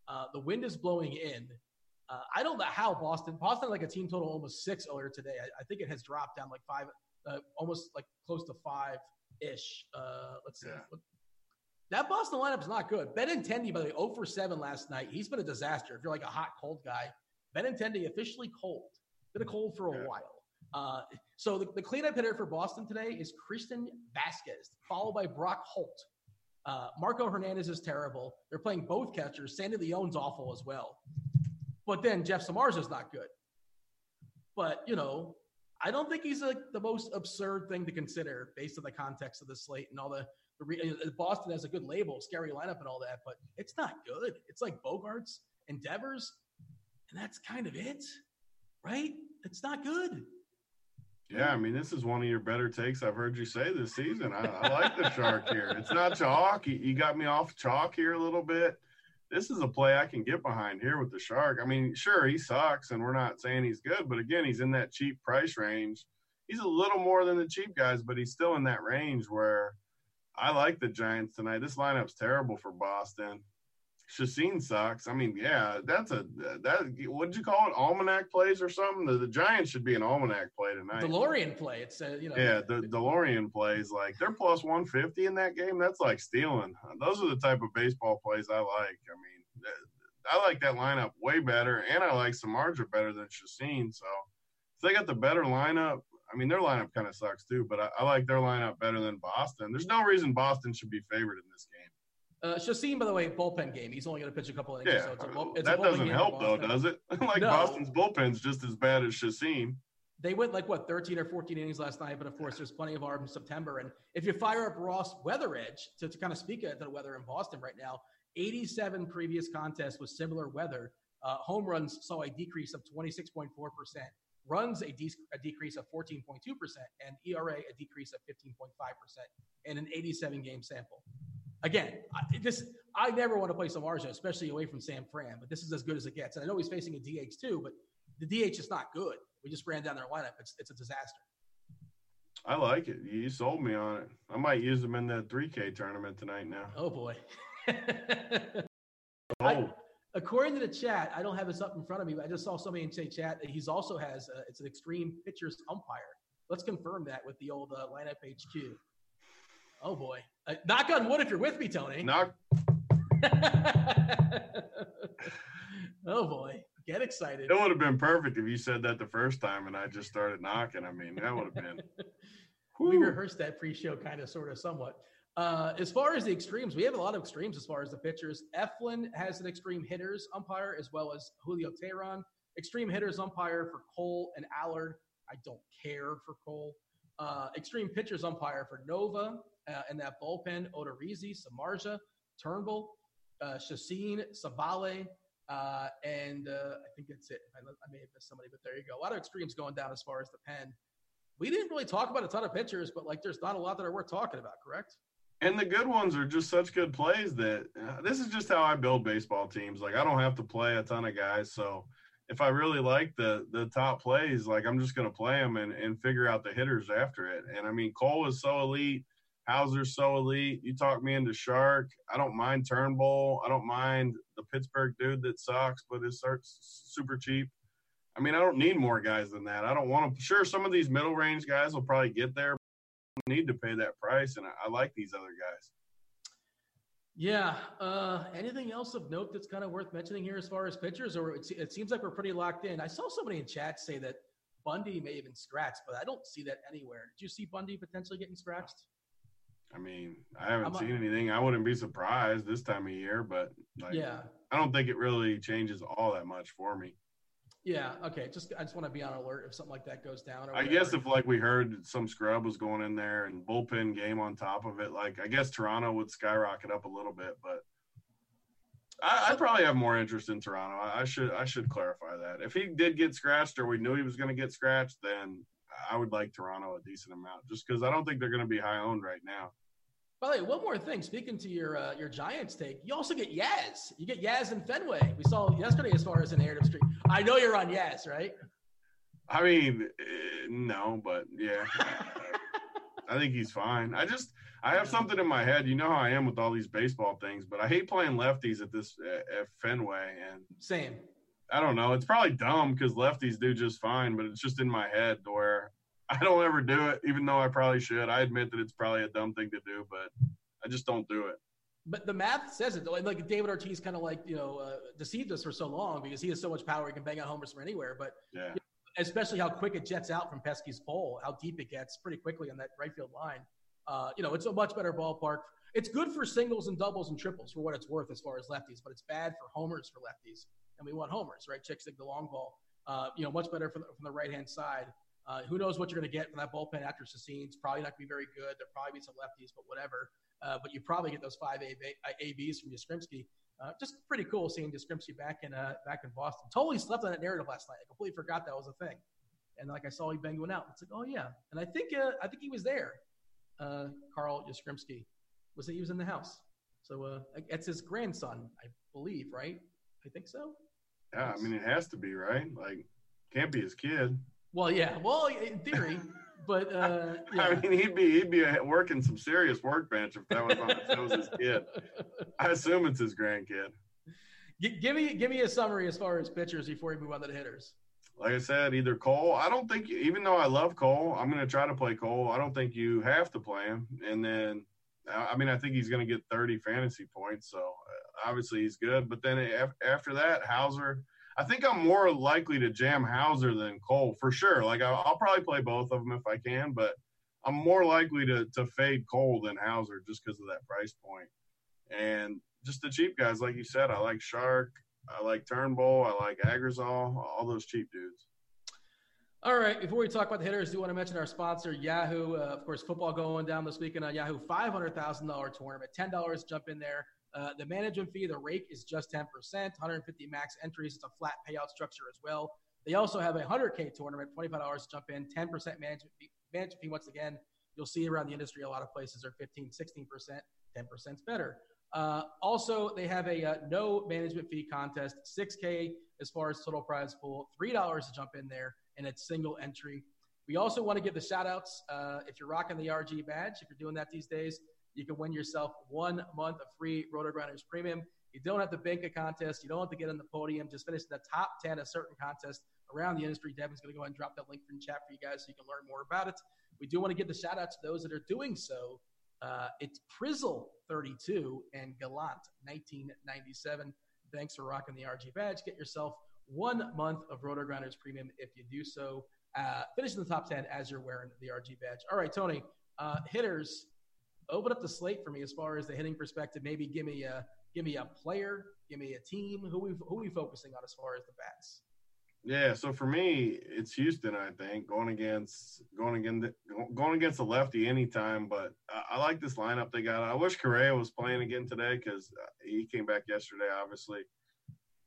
C: Uh, the wind is blowing in. Uh, I don't know how Boston. Boston like a team total almost six earlier today. I, I think it has dropped down like five, uh, almost like close to five ish. Uh, let's see. Yeah. That Boston lineup is not good. Benintendi, by the way, 0 for 7 last night. He's been a disaster. If you're like a hot, cold guy, Benintendi officially cold. Been a cold for a yeah. while. Uh, so the, the cleanup hitter for Boston today is Christian Vazquez, followed by Brock Holt. Uh, Marco Hernandez is terrible. They're playing both catchers. Sandy Leon's awful as well. But then Jeff Samardzija is not good. But, you know, I don't think he's like the most absurd thing to consider based on the context of the slate and all the, the re- uh, Boston has a good label, scary lineup and all that, but it's not good. It's like Bogaerts, and Devers, and that's kind of it, right? It's not good.
D: Yeah, I mean, this is one of your better takes I've heard you say this season. I, I like the shark here. It's not chalk. You, you, got me off chalk here a little bit. This is a play I can get behind here with the shark. I mean, sure, he sucks, and we're not saying he's good, but again, he's in that cheap price range. He's a little more than the cheap guys, but he's still in that range where I like the Giants tonight. This lineup's terrible for Boston. Chacin sucks. I mean, yeah, that's a that what'd you call it? Almanac plays or something? The, the Giants should be an almanac play tonight.
C: DeLorean play. It's uh, you know.
D: Yeah, the DeLorean plays like they're plus one fifty in that game. That's like stealing. Those are the type of baseball plays I like. I mean, I like that lineup way better, and I like Samardzija better than Chacin. So if they got the better lineup, I mean, their lineup kind of sucks too, but I, I, like their lineup better than Boston. There's no reason Boston should be favored in this game.
C: Uh, Chacin, by the way, bullpen game. He's only going to pitch a couple innings.
D: Yeah, so it's a, bull, it's that doesn't help though, does it? like no. Boston's bullpen's just as bad as Chacin.
C: They went like what 13 or 14 innings last night, but of course there's plenty of arms in September. And if you fire up Ross Weatheredge to, to kind of speak at the weather in Boston right now, 87 previous contests with similar weather. Uh, home runs saw a decrease of 26.4 percent runs a, de- a decrease of 14.2%, and ERA a decrease of 15.5% in an 87 game sample. Again, I, this I never want to play Samardzija, especially away from San Fran, but this is as good as it gets. And I know he's facing a DH too, but the DH is not good. We just ran down their lineup. It's, it's a disaster.
D: I like it. You sold me on it. I might use them in that 3K tournament tonight now.
C: Oh, boy. oh. I, according to the chat, I don't have this up in front of me, but I just saw somebody in chat that he's also has a, it's an extreme pitchers umpire. Let's confirm that with the old uh, lineup HQ. Oh boy! Uh, knock on wood if you're with me, Tony.
D: Knock.
C: oh boy! Get excited.
D: It would have been perfect if you said that the first time and I just started knocking. I mean, that would have been.
C: we rehearsed that pre-show, kind of, sort of, somewhat. Uh, as far as the extremes, we have a lot of extremes as far as the pitchers. Eflin has an extreme hitters umpire as well as Julio Teheran. Extreme hitters umpire for Cole and Allard. I don't care for Cole. Uh, extreme pitchers umpire for Nova uh, and that bullpen, Odorizzi, Samardzija, Turnbull, uh, Chacin, Civale, uh, and uh, I think that's it. I, I, may have missed somebody, but there you go. A lot of extremes going down as far as the pen. We didn't really talk about a ton of pitchers, but like there's not a lot that are worth talking about, correct?
D: and the good ones are just such good plays that uh, this is just how I build baseball teams. Like I don't have to play a ton of guys, so if I really like the the top plays, like I'm just going to play them and and figure out the hitters after it. And I mean, Cole is so elite. Houser's so elite. You talk me into Shark. I don't mind Turnbull. I don't mind the Pittsburgh dude that sucks, but is super cheap. I mean, I don't need more guys than that. I don't want to. Sure, some of these middle range guys will probably get there, But need to pay that price, and I, I like these other guys.
C: Yeah. Uh, anything else of note that's kind of worth mentioning here as far as pitchers, or it, it, seems like we're pretty locked in? I saw somebody in chat say that Bundy may have been scratched, but I don't see that anywhere. Did you see Bundy potentially getting scratched?
D: I mean, I haven't I'm seen anything. I wouldn't be surprised this time of year, but like,
C: yeah,
D: I don't think it really changes all that much for me.
C: Yeah. Okay. Just I just want to be on alert if something like that goes down.
D: I guess if like we heard some scrub was going in there and bullpen game on top of it, like I guess Toronto would skyrocket up a little bit, but I, I probably have more interest in Toronto. I, I should I should clarify that. If he did get scratched or we knew he was going to get scratched, then I would like Toronto a decent amount, just because I don't think they're going to be high owned right now.
C: By the way, one more thing. Speaking to your uh, your Giants take, you also get Yaz. You get Yaz and Fenway. We saw yesterday as far as a narrative stream. I know you're on Yaz, right?
D: I mean, uh, no, but yeah, I think he's fine. I just I have something in my head. You know how I am with all these baseball things, but I hate playing lefties at this at Fenway. And
C: same.
D: I don't know. It's probably dumb because lefties do just fine, but it's just in my head where I don't ever do it, even though I probably should. I admit that it's probably a dumb thing to do, but I just don't do it.
C: But the math says it. Like David Ortiz kind of like, you know, uh, deceived us for so long because he has so much power. He can bang out homers from anywhere. But
D: yeah. You know,
C: especially how quick it jets out from Pesky's pole, how deep it gets pretty quickly on that right field line. Uh, you know, it's a much better ballpark. It's good for singles and doubles and triples for what it's worth as far as lefties, but it's bad for homers for lefties. And we want homers, right? Chicks dig the long ball. Uh, you know, much better from the, from the right hand side. Uh, who knows what you're going to get from that bullpen after It's Probably not going to be very good. There'll probably be some lefties, but whatever. Uh, but you probably get those five ABs from Yastrzemski. Uh, just pretty cool seeing Yastrzemski back in uh, back in Boston. Totally slept on that narrative last night. I completely forgot that was a thing. And like I saw he banged one out. It's like, oh yeah. And I think uh, I think he was there. Uh, Carl Yastrzemski was he was in the house. So uh, it's his grandson, I believe, right? I think so.
D: Yeah, I mean it has to be right. Like, can't be his kid.
C: Well, yeah. Well, in theory, but uh, yeah.
D: I mean, he'd be he'd be working some serious workbench if that was on it was his kid. I assume it's his grandkid.
C: G- give me give me a summary as far as pitchers before we move on to the hitters.
D: Like I said, either Cole. I don't think even though I love Cole, I'm going to try to play Cole. I don't think you have to play him. And then, I mean, I think he's going to get 30 fantasy points. So obviously he's good. But then after that, Houser. I think I'm more likely to jam Houser than Cole for sure. Like I'll, probably play both of them if I can, but I'm more likely to to fade Cole than Houser just because of that price point. And just the cheap guys, like you said, I like Shark, I like Turnbull, I like Agrazal, all those cheap dudes.
C: All right. Before we talk about the hitters, do want to mention our sponsor, Yahoo. Uh, of course, football going down this weekend on Yahoo. Five hundred thousand dollar tournament. Ten dollars. Jump in there. Uh, the management fee, the rake is just 10%, 150 max entries. It's a flat payout structure as well. They also have a 100K tournament, $25 to jump in, 10% management fee. Management fee, once again, you'll see around the industry, a lot of places are 15, 16%, 10% is better. Uh, also, they have a uh, no management fee contest, 6K as far as total prize pool, $3 to jump in there, and it's single entry. We also want to give the shout outs. Uh, if you're rocking the RG badge, if you're doing that these days, you can win yourself one month of free RotoGrinders Premium. You don't have to bank a contest. You don't have to get on the podium. Just finish in the top 10 of certain contests around the industry. Devin's going to go ahead and drop that link in chat for you guys so you can learn more about it. We do want to give the shout out to those that are doing so. Uh, it's Prizzle32 and Gallant 1997. Thanks for rocking the RG badge. Get yourself one month of RotoGrinders Premium if you do so. Uh, finish in the top 10 as you're wearing the RG badge. All right, Tony, uh, hitters open up the slate for me as far as the hitting perspective. Maybe give me a give me a player, give me a team. Who we who we focusing on as far as the bats?
D: Yeah, so for me, it's Houston. I think going against going against going against a lefty anytime, but I, I like this lineup they got. I wish Correa was playing again today because uh, he came back yesterday, obviously,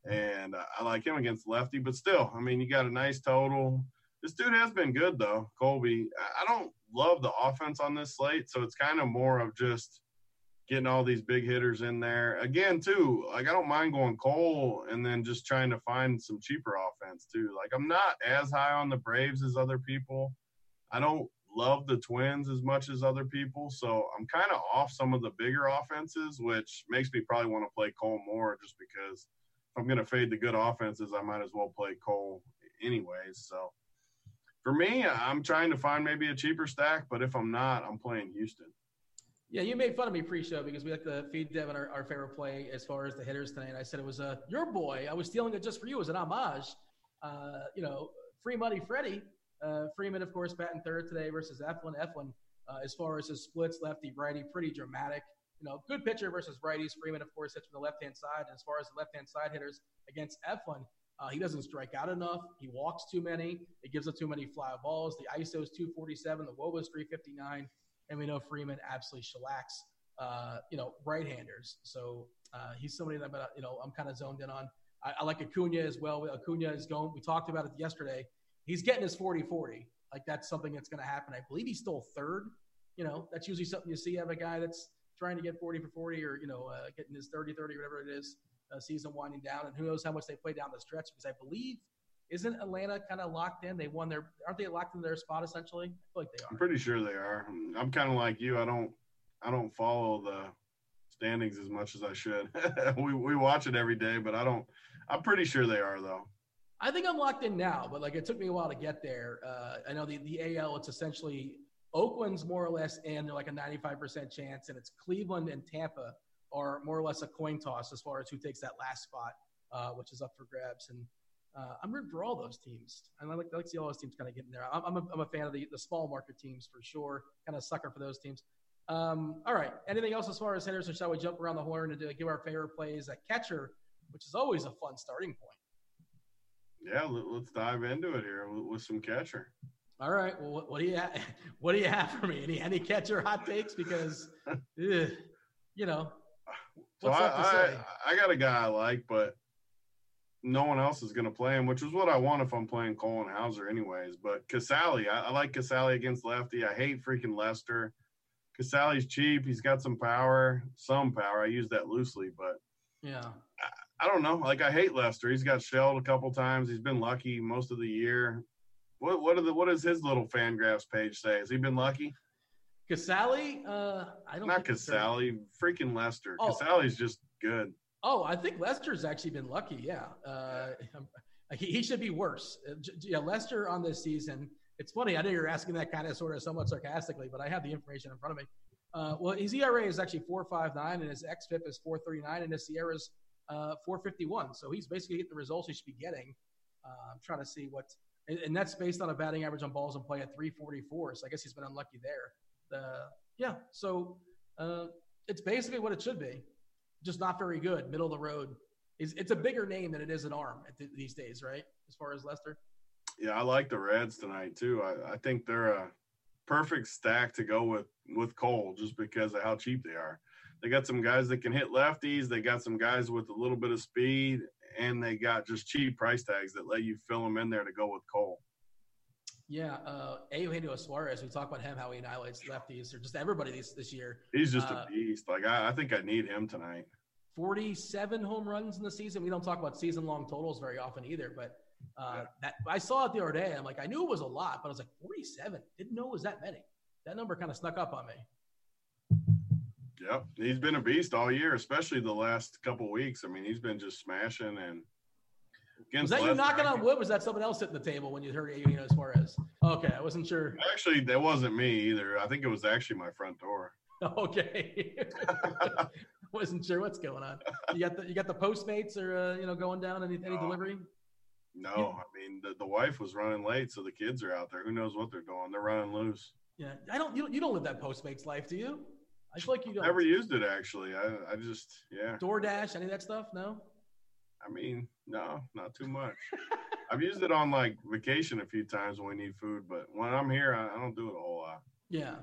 D: and I like him against lefty. But still, I mean, you got a nice total. This dude has been good though, Kolby. I don't love the offense on this slate, so it's kind of more of just getting all these big hitters in there. Again, too, like I don't mind going Cole and then just trying to find some cheaper offense too. Like I'm not as high on the Braves as other people. I don't love the Twins as much as other people, so I'm kind of off some of the bigger offenses, which makes me probably want to play Cole more just because if I'm going to fade the good offenses, I might as well play Cole anyways. So for me, I'm trying to find maybe a cheaper stack, but if I'm not, I'm playing Houston.
C: Yeah, you made fun of me pre-show because we like to feed Devin our, our favorite play as far as the hitters tonight. I said it was uh, your boy. I was stealing it just for you as an homage. Uh, you know, free money Freddie. Uh, Freeman, of course, batting third today versus Eflin. Eflin, uh, as far as his splits, lefty, righty, pretty dramatic. You know, good pitcher versus righties. Freeman, of course, hits from the left-hand side. And as far as the left-hand side hitters against Eflin, uh, he doesn't strike out enough. He walks too many. It gives up too many fly balls. The ISO is 247. The WOBA is 359. And we know Freeman absolutely shellacks, uh, you know, right-handers. So uh, he's somebody that, uh, you know, I'm kind of zoned in on. I, I, like Acuna as well. Acuna is going. We talked about it yesterday. He's getting his 40-40. Like that's something that's going to happen. I believe he's still third. You know, that's usually something you see of a guy that's trying to get 40 for 40 or, you know, uh, getting his 30 30, whatever it is, uh, season winding down. And who knows how much they play down the stretch because I believe, isn't Atlanta kind of locked in? They won their, aren't they locked in their spot essentially? I feel like they are.
D: I'm pretty sure they are. I'm kind of like you. I don't, I don't follow the standings as much as I should. we, we watch it every day, but I don't, I'm pretty sure they are though.
C: I think I'm locked in now, but like it took me a while to get there. Uh, I know the, the AL, it's essentially Oakland's more or less in. They're like a 95% chance, and it's Cleveland and Tampa are more or less a coin toss as far as who takes that last spot, uh, which is up for grabs. And uh, I'm rooting for all those teams. And I like, I like to see all those teams kind of getting there. I'm, I'm, a, I'm a fan of the, the small market teams for sure, kind of sucker for those teams. Um, all right. Anything else as far as hitters, or shall we jump around the horn and do, give our favorite plays at catcher, which is always a fun starting point?
D: Yeah, let, us dive into it here with, some catcher.
C: All right. Well, what, what, do you have, what do you have for me? Any any catcher hot takes? Because, ugh, you know,
D: so I, I, I got a guy I like, but no one else is going to play him, which is what I want if I'm playing Cole and Houser, anyways. But Casali, I, I like Casali against lefty. I hate freaking Lester. Casali's cheap. He's got some power, some power. I use that loosely, but
C: yeah,
D: I, I don't know. Like I hate Lester. He's got shelled a couple times. He's been lucky most of the year. What what are the what does his little Fangraphs page say? Has he been lucky?
C: Casali, uh, I don't.
D: Not Casali, freaking Lester. Oh. Casali's just good.
C: Oh, I think Lester's actually been lucky. Yeah, uh, he, he should be worse. Uh, yeah, Lester on this season it's funny. I know you're asking that kind of sort of somewhat sarcastically, but I have the information in front of me. Uh, well, his ERA is actually 4.59, and his xFIP is 4.39, and his SIERA's uh, 4.51. So he's basically getting the results he should be getting. Uh, I'm trying to see what, and, and, that's based on a batting average on balls in play at 344. So I guess he's been unlucky there. The yeah, so uh, it's basically what it should be, just not very good, middle of the road. It's, it's a bigger name than it is an arm th- these days, right? As far as Lester.
D: Yeah, I like the Reds tonight too. I, I think they're a perfect stack to go with with Cole just because of how cheap they are. They got some guys that can hit lefties. They got some guys with a little bit of speed, and they got just cheap price tags that let you fill them in there to go with Cole.
C: Yeah, uh, Eugenio Suarez. We talk about him how he annihilates lefties or just everybody this this year.
D: He's just uh, a beast. Like I, I think I need him tonight.
C: Forty-seven home runs in the season. We don't talk about season-long totals very often either, but uh, that I saw it the other day. I'm like, I knew it was a lot, but I was like, 47. Didn't know it was that many. That number kind of snuck up on me.
D: Yep, he's been a beast all year, especially the last couple weeks. I mean, he's been just smashing and.
C: Was that you knocking on wood? Was that someone else at the table when you heard Eugenio Suarez? Okay, I wasn't sure.
D: Actually, that wasn't me either. I think it was actually my front door.
C: Okay, wasn't sure what's going on. You got the you got the Postmates or uh, you know going down any any delivery?
D: No, yeah. I mean the, the wife was running late, so the kids are out there. Who knows what they're doing? They're running loose.
C: Yeah, I don't. You don't, you don't live that Postmates life, do you? I feel like you don't.
D: Never used it actually. I I just yeah.
C: DoorDash, any of that stuff? No.
D: I mean, no, not too much. I've used it on like vacation a few times when we need food, but when I'm here, I, I don't do it a whole lot.
C: Yeah,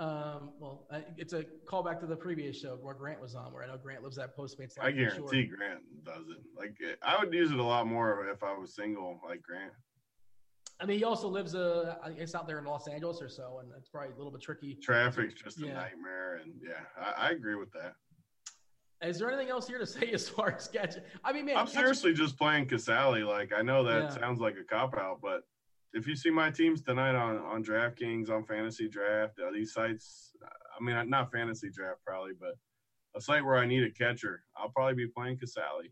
C: um, well, it's a callback to the previous show where Grant was on, where I know Grant lives that Postmates.
D: I guarantee sure. Grant does it. Like I would use it a lot more if I was single, like Grant.
C: I mean, he also lives, uh, I guess, out there in Los Angeles or so, and it's probably a little bit tricky.
D: Traffic's just a yeah. nightmare, and yeah, I, I, agree with that.
C: Is there anything else here to say as far as sketch? I mean, man,
D: I'm seriously just playing Casali. Like, I know that yeah. sounds like a cop out, but if you see my teams tonight on on DraftKings on Fantasy Draft, uh, these sites, I mean, not Fantasy Draft probably, but a site where I need a catcher, I'll probably be playing Casali.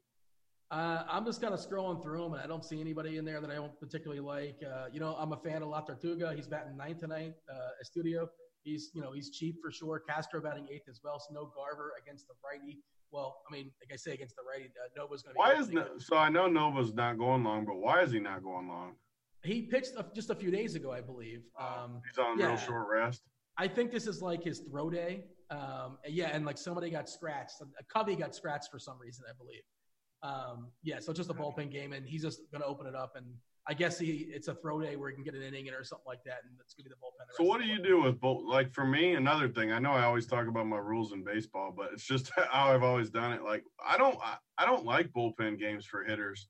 C: Uh, I'm just kind of scrolling through them, and I don't see anybody in there that I don't particularly like. Uh, you know, I'm a fan of La Tortuga. He's batting ninth tonight. Uh, Astudillo. He's you know he's cheap for sure. Castro batting eighth as well. So no Garver against the righty. Well, I mean, like I say, against the righty, uh, Nova's going to.
D: Why is no, so? I know Nova's not going long, but why is he not going long?
C: He pitched just a few days ago, I believe.
D: Um, He's on yeah. real short rest.
C: I think this is like his throw day. Um, yeah, and like somebody got scratched. A Covey got scratched for some reason, I believe. Um, yeah, so just a bullpen game, and he's just going to open it up. And I guess he it's a throw day where he can get an inning in or something like that, and it's going to be the bullpen.
D: The so what do you do with both? Like for me, another thing. I know I always talk about my rules in baseball, but it's just how I've always done it. Like I don't I, I don't like bullpen games for hitters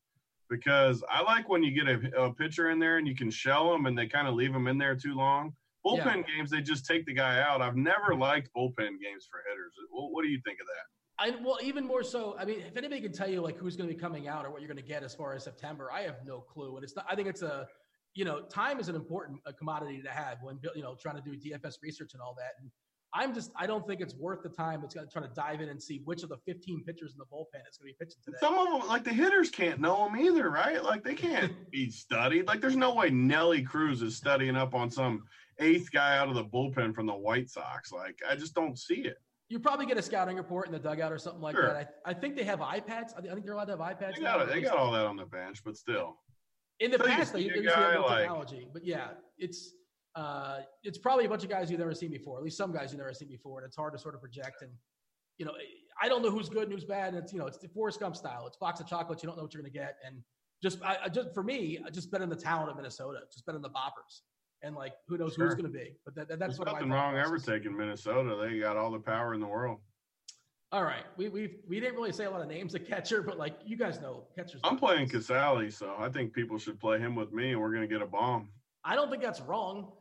D: because I like when you get a, a pitcher in there and you can shell them and they kind of leave them in there too long. Bullpen
C: Yeah.
D: games, they just take the guy out. I've never liked bullpen games for hitters. What, what do you think of that?
C: I well, even more so. I mean, if anybody can tell you like who's going to be coming out or what you're going to get as far as September, I have no clue. And it's not. I think it's a, you know, time is an important uh commodity to have when you know trying to do DFS research and all that. And I'm just, I don't think it's worth the time. It's going to try to dive in and see which of the 15 pitchers in the bullpen is going to be pitching today.
D: Some of them, like the hitters, can't know them either, right? Like they can't be studied. Like there's no way Nelly Cruz is studying up on some eighth guy out of the bullpen from the White Sox. Like I just don't see it.
C: You probably get a scouting report in the dugout or something like
D: Sure.
C: that. I, I think they have iPads. I think they're allowed to have iPads.
D: They got they got all that on the bench, but still.
C: In the
D: So
C: past, they used to have
D: like-
C: technology, but yeah, it's uh, it's probably a bunch of guys you've never seen before. At least some guys you've never seen before, and it's hard to sort of project. And you know, I don't know who's good and who's bad. And it's you know, it's the Forrest Gump style. It's box of chocolates. You don't know what you're going to get. And just, I, I just for me, I just bet in the talent of Minnesota. Just bet in the boppers. And like, who knows who's going to be? But that, that- that's
D: There's
C: what
D: nothing wrong ever taking Minnesota. They got all the power in the world.
C: All right, we we we didn't really say a lot of names of catcher, but like you guys know, catchers.
D: I'm playing Casali, so I think people should play him with me, and we're going to get a bomb.
C: I don't think that's wrong.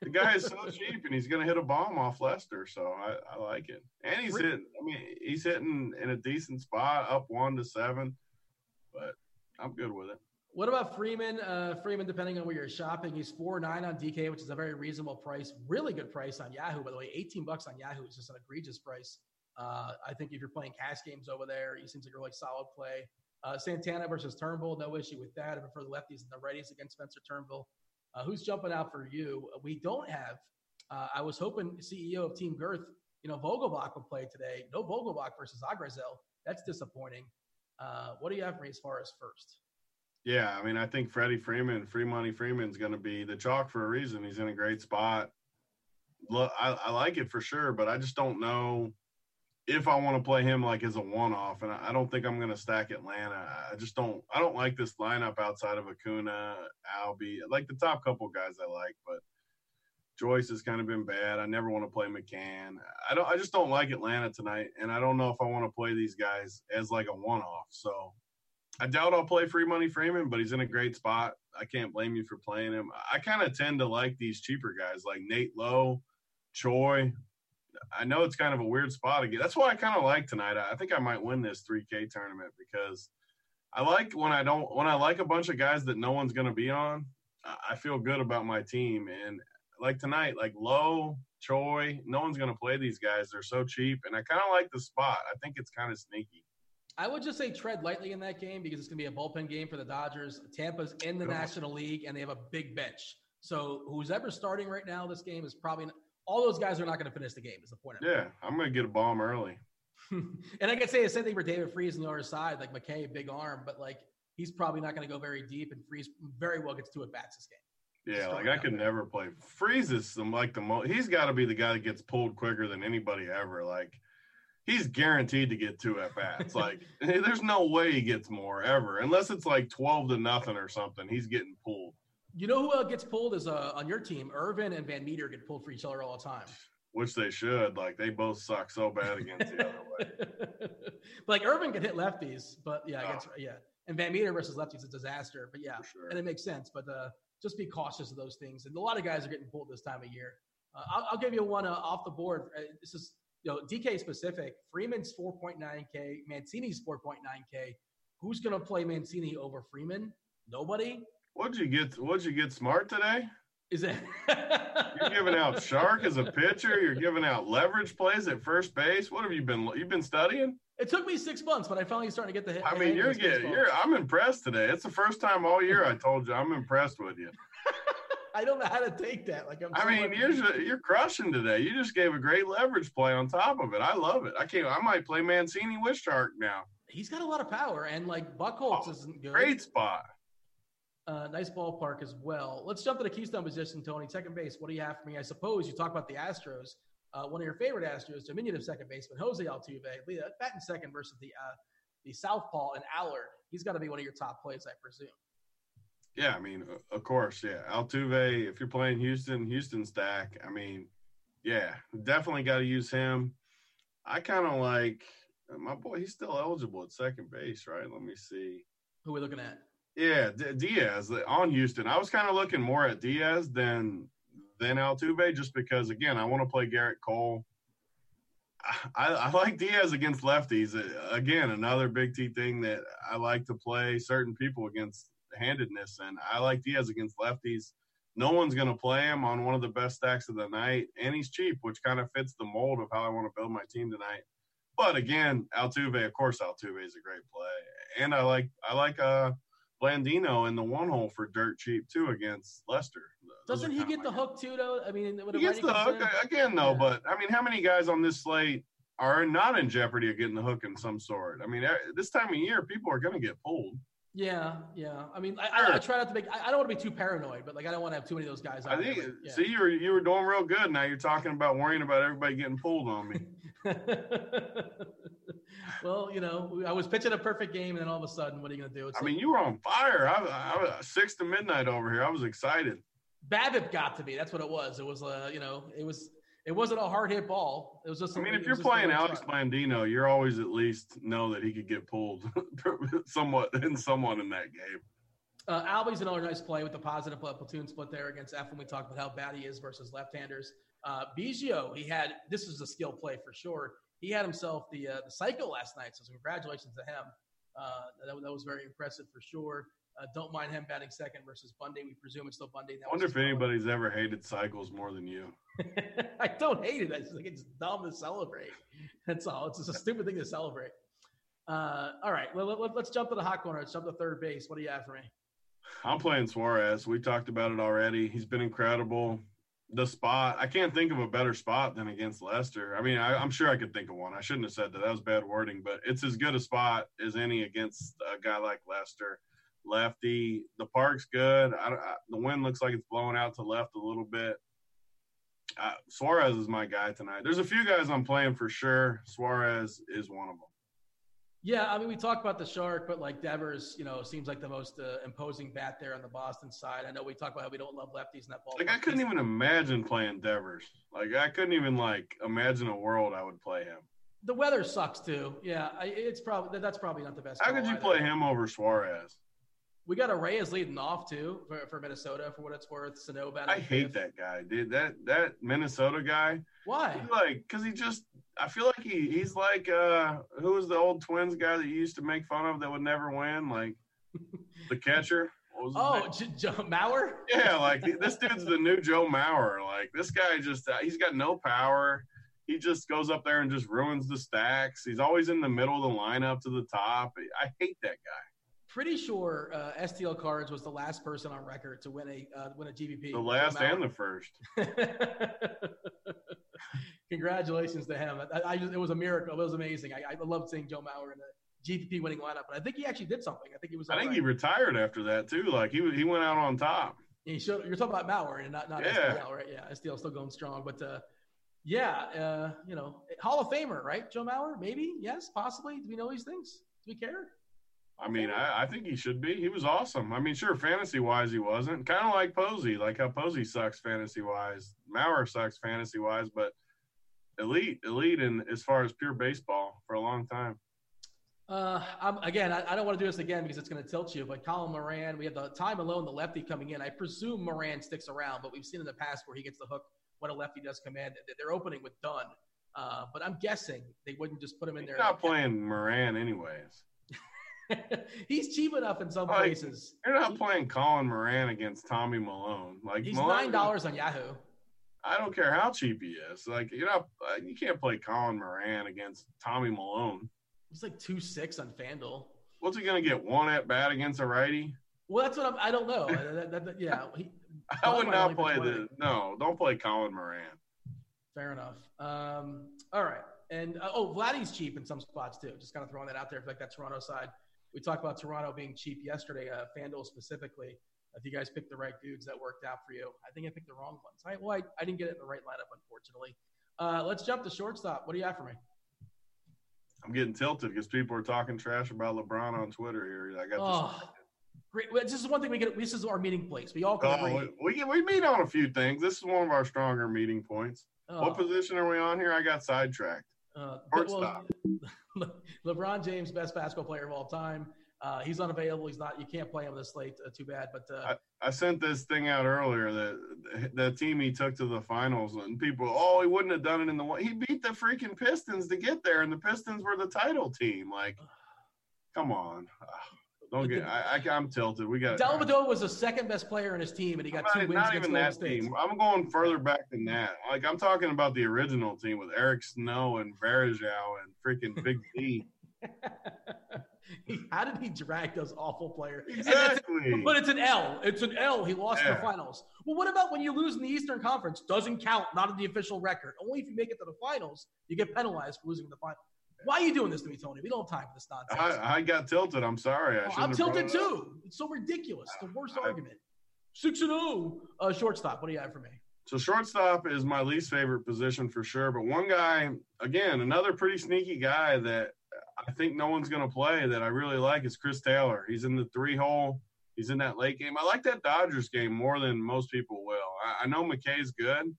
D: The guy is so cheap, and he's going to hit a bomb off Lester, so I, I like it. And he's
C: Re-
D: hitting. I mean, he's hitting in a decent spot, up one to seven, but I'm good with it.
C: What about Freeman? Uh, Freeman, depending on where you're shopping, he's four nine on DK, which is a very reasonable price. Really good price on Yahoo, by the way. 18 bucks on Yahoo is just an egregious price. Uh, I think if you're playing cash games over there, he seems like a really solid play. Uh, Santana versus Turnbull, no issue with that. I prefer the lefties and the righties against Spencer Turnbull. Uh, who's jumping out for you? We don't have. Uh, I was hoping CEO of Team Girth, you know, Vogelbach would play today. No Vogelbach versus Agrazal. That's disappointing. Uh, what do you have for me as far as first?
D: Yeah, I mean, I think Freddie Freeman, Free Money Freeman's going to be the chalk for a reason. He's in a great spot. Look, I, I like it for sure, but I just don't know if I want to play him like as a one-off, and I, I don't think I'm going to stack Atlanta. I just don't. I don't like this lineup outside of Acuna, Albie, like the top couple guys I like, but Joyce has kind of been bad. I never want to play McCann. I don't. I just don't like Atlanta tonight, and I don't know if I want to play these guys as like a one-off. So I doubt I'll play Free Money Freeman, but he's in a great spot. I can't blame you for playing him. I kind of tend to like these cheaper guys like Nate Lowe, Choi. I know it's kind of a weird spot again. That's why I kind of like tonight. I think I might win this 3K tournament because I like when I don't when I like a bunch of guys that no one's going to be on. I- feel good about my team and like tonight, like Lowe, Choi, no one's going to play these guys. They're so cheap, and I kind of like the spot. I think it's kind of sneaky.
C: I would just say tread lightly in that game because it's going to be a bullpen game for the Dodgers. Tampa's in the. National League and they have a big bench. So who's ever starting right now this game is probably not, all those guys are not going to finish the game. Is the point?
D: Yeah, I'm going to get a bomb early.
C: and I could say the same thing for David Freese on the other side, like McKay, big arm, but like he's probably not going to go very deep, and Freese very well gets two at bats this game.
D: Yeah, like I could
C: there.
D: never play. Freese is some like the most. He's got to be the guy that gets pulled quicker than anybody ever. Like he's guaranteed to get two at bats. like there's no way he gets more ever, unless it's like twelve to nothing or something. He's getting pulled,
C: You know who uh, gets pulled is uh, on your team. Ervin and VanMeter get pulled for each other all the time.
D: which they should. Like they both suck so bad against the other way.
C: like Ervin can hit lefties, but yeah,
D: Oh.
C: against, yeah. And VanMeter versus lefties is a disaster. But yeah,
D: sure.
C: and it makes sense. But uh, just be cautious of those things. And a lot of guys are getting pulled this time of year. Uh, I'll, I'll give you one uh, off the board. Uh, this is you know DK specific. Freeman's 4.9k. Mancini's 4.9k. Who's going to play Mancini over Freeman? Nobody.
D: What'd you get? What'd you get smart today?
C: Is it?
D: You're giving out Shark as a pitcher. You're giving out leverage plays at first base. What have you been? You've been studying.
C: It took me six months, but I finally starting to get the hit.
D: I mean, you're getting.
C: baseball.
D: You're. I'm impressed today. It's the first time all year I told you I'm impressed with you.
C: I don't know how to take that. Like I'm.
D: I mean, you're you're crushing today. You just gave a great leverage play on top of it. I love it. I can't. I might play Mancini with Shark now.
C: he's got a lot of power, and like Buchholz
D: Oh,
C: isn't good.
D: Great spot.
C: Uh, nice ballpark as well. Let's jump to the Keystone position, Tony. Second base. What do you have for me? I suppose you talk about the Astros. Uh, one of your favorite Astros, diminutive second baseman Jose Altuve, batting second versus the uh, the Southpaw and Allard. He's got to be one of your top plays, I presume.
D: Yeah, I mean, of course, yeah. Altuve, if you're playing Houston, Houston stack. I mean, yeah, definitely got to use him. I kind of like uh, my boy. He's still eligible at second base, right? Let me see.
C: Who are we looking at?
D: Yeah, D- Diaz uh, on Houston. I was kind of looking more at Diaz than than Altuve just because, again, I want to play Gerrit Cole. I, I, like Diaz against lefties. Uh, again, another Big T thing that I like to play certain people against handedness, and I like Diaz against lefties. No one's going to play him on one of the best stacks of the night, and he's cheap, which kind of fits the mold of how I want to build my team tonight. But again, Altuve, of course, Altuve is a great play, and I like I like uh Blandino in the one hole for dirt cheap too against Lester.
C: Doesn't he get the hook too though? I mean,
D: he gets the hook in? again though. Yeah. But I mean, how many guys on this slate are not in jeopardy of getting the hook in some sort? I mean, this time of year, people are going to get pulled.
C: Yeah, yeah. I mean, I, sure. I, I, try not to make. I, I don't want to be too paranoid, but like, I don't want to have too many of those guys.
D: I think. yeah. See, you were you were doing real good. Now you're talking about worrying about everybody getting pulled on me.
C: well, you know, I was pitching a perfect game, and then all of a sudden, what are you going to do?
D: It's I like, mean, you were on fire. I, I was six to midnight over here. I was excited.
C: BABIP got to me. That's what it was. It was, uh, you know, it was. It wasn't a hard hit ball. It was just.
D: I mean, if you're playing Alex Blandino, you're always at least know that he could get pulled somewhat in someone in that game.
C: Uh, Albies another nice play with the positive platoon split there against F when we talked about how bad he is versus left-handers. Uh, Biggio, he had this is a skill play for sure he had himself the uh, the cycle last night. So congratulations to him. Uh, that, that, was very impressive for sure. Uh, don't mind him batting second versus Bundy. We presume it's still Bundy.
D: I wonder if anybody's ever hated cycles more than you.
C: I don't hate it. I just think it's dumb to celebrate. That's all. It's just a stupid thing to celebrate. Uh, all right, well, let, us jump to the hot corner. Let's jump to third base. What do you have for me?
D: I'm playing Suarez. We talked about it already. He's been incredible the spot. I can't think of a better spot than against Lester. I mean, I, am sure I could think of one. I shouldn't have said that. That was bad wording, but it's as good a spot as any against a guy like Lester. Lefty. The park's good. I, I, the wind looks like it's blowing out to left a little bit. Uh, Suarez is my guy tonight. There's a few guys I'm playing for sure. Suarez is one of them.
C: Yeah, I mean, we talk about the shark, but like Devers, you know, seems like the most uh, imposing bat there on the Boston side. I know we talk about how we don't love lefties in that ball.
D: Like I couldn't even imagine playing Devers. Like I couldn't even like imagine a world I would play him.
C: The weather sucks too. Yeah, it's probably that's probably not the best.
D: How could you either. play him over Suarez?
C: We got a Reyes leading off too for, for Minnesota for what it's worth. Sano
D: I hate fifth. that guy, dude. That that Minnesota guy.
C: Why?
D: Like, cause he just. I feel like he he's like uh who was the old Twins guy that you used to make fun of that would never win, like the catcher.
C: Oh, J- Joe Mauer.
D: Yeah, like this dude's the new Joe Mauer. Like this guy just uh, he's got no power. He just goes up there and just ruins the stacks. He's always in the middle of the lineup to the top. I hate that guy
C: pretty sure uh, STL Cards was the last person on record to win a uh, win a GPP.
D: The last and the first.
C: Congratulations to him. I, I just, it was a miracle. It was amazing. I, I loved seeing Joe Mauer in a GPP winning lineup, but I think he actually did something. I think he was.
D: I think
C: right.
D: he retired after that too. Like he he went out on top.
C: He showed, you're talking about Mauer and not not yeah. STL, right? Yeah, STL still going strong, but. Uh, yeah, uh, you know, Hall of Famer, right? Joe Mauer, maybe, yes, possibly. Do we know these things? Do we care?
D: I mean, I, I, think he should be. He was awesome. I mean, sure, fantasy wise, he wasn't. Kind of like Posey, like how Posey sucks fantasy wise. Mauer sucks fantasy wise, but elite, elite in as far as pure baseball for a long time.
C: Uh, I'm, again, I, I, don't want to do this again because it's going to tilt you. But Colin Moran, we have the time alone, the lefty coming in. I presume Moran sticks around, but we've seen in the past where he gets the hook when a lefty does come in. They're opening with Dunn, uh, but I'm guessing they wouldn't just put him in
D: He's
C: there.
D: Not playing Moran anyways.
C: he's cheap enough in some like, places.
D: You're not playing Colin Moran against Tommy Milone. Like
C: he's nine dollars on Yahoo.
D: I don't care how cheap he is. Like you're not, you can't play Colin Moran against Tommy Milone.
C: He's like two six on Fanduel.
D: What's he gonna get? One at bat against a righty?
C: Well, that's what I'm. I don't know. that, that, that, yeah, he,
D: I would not play the. No, don't play Colin Moran.
C: Fair enough. Um, all right, and uh, oh, Vladdy's cheap in some spots too. Just kind of throwing that out there, for like that Toronto side we talked about Toronto being cheap yesterday, uh, FanDuel specifically. If you guys picked the right dudes, that worked out for you. I think I picked the wrong ones. I, well, I, I didn't get it in the right lineup, unfortunately. Uh, let's jump to shortstop. What do you have for me?
D: I'm getting tilted because people are talking trash about LeBron on Twitter here. I got
C: oh, this. Great. This is one thing we get. This is our meeting place. We all can oh, agree.
D: We, we meet on a few things. This is one of our stronger meeting points. Oh. What position are we on here? I got sidetracked. Uh.
C: Well, LeBron James, best basketball player of all time. Uh, he's unavailable. He's not. You can't play him this late. Uh, too bad. But uh,
D: I, I, sent this thing out earlier that the team he took to the finals, and people, oh, he wouldn't have done it in the one. He beat the freaking Pistons to get there, and the Pistons were the title team. Like, come on. Don't get. I, I, am tilted. We got.
C: Dellavedova was the second best player in his team, and he got
D: not,
C: two wins
D: not
C: against
D: even that team. I'm going further back than that. Like I'm talking about the original team with Eric Snow and Varejao and freaking Big D.
C: How did he drag those awful players?
D: Exactly.
C: But it's an L. It's an L. He lost yeah. in the finals. Well, what about when you lose in the Eastern Conference? Doesn't count. Not in the official record. Only if you make it to the finals, you get penalized for losing in the final. Why are you doing this to me, Tony? We don't have time for this nonsense.
D: I, I got tilted. I'm sorry. I
C: oh, I'm tilted too. It's so ridiculous. the worst I, argument. Six and zero. Oh. Uh, shortstop. What do you have for me?
D: So shortstop is my least favorite position for sure. But one guy, again, another pretty sneaky guy that I think no one's going to play that I really like is Chris Taylor. He's in the three hole. He's in that late game. I like that Dodgers game more than most people will. I, I know McKay's good,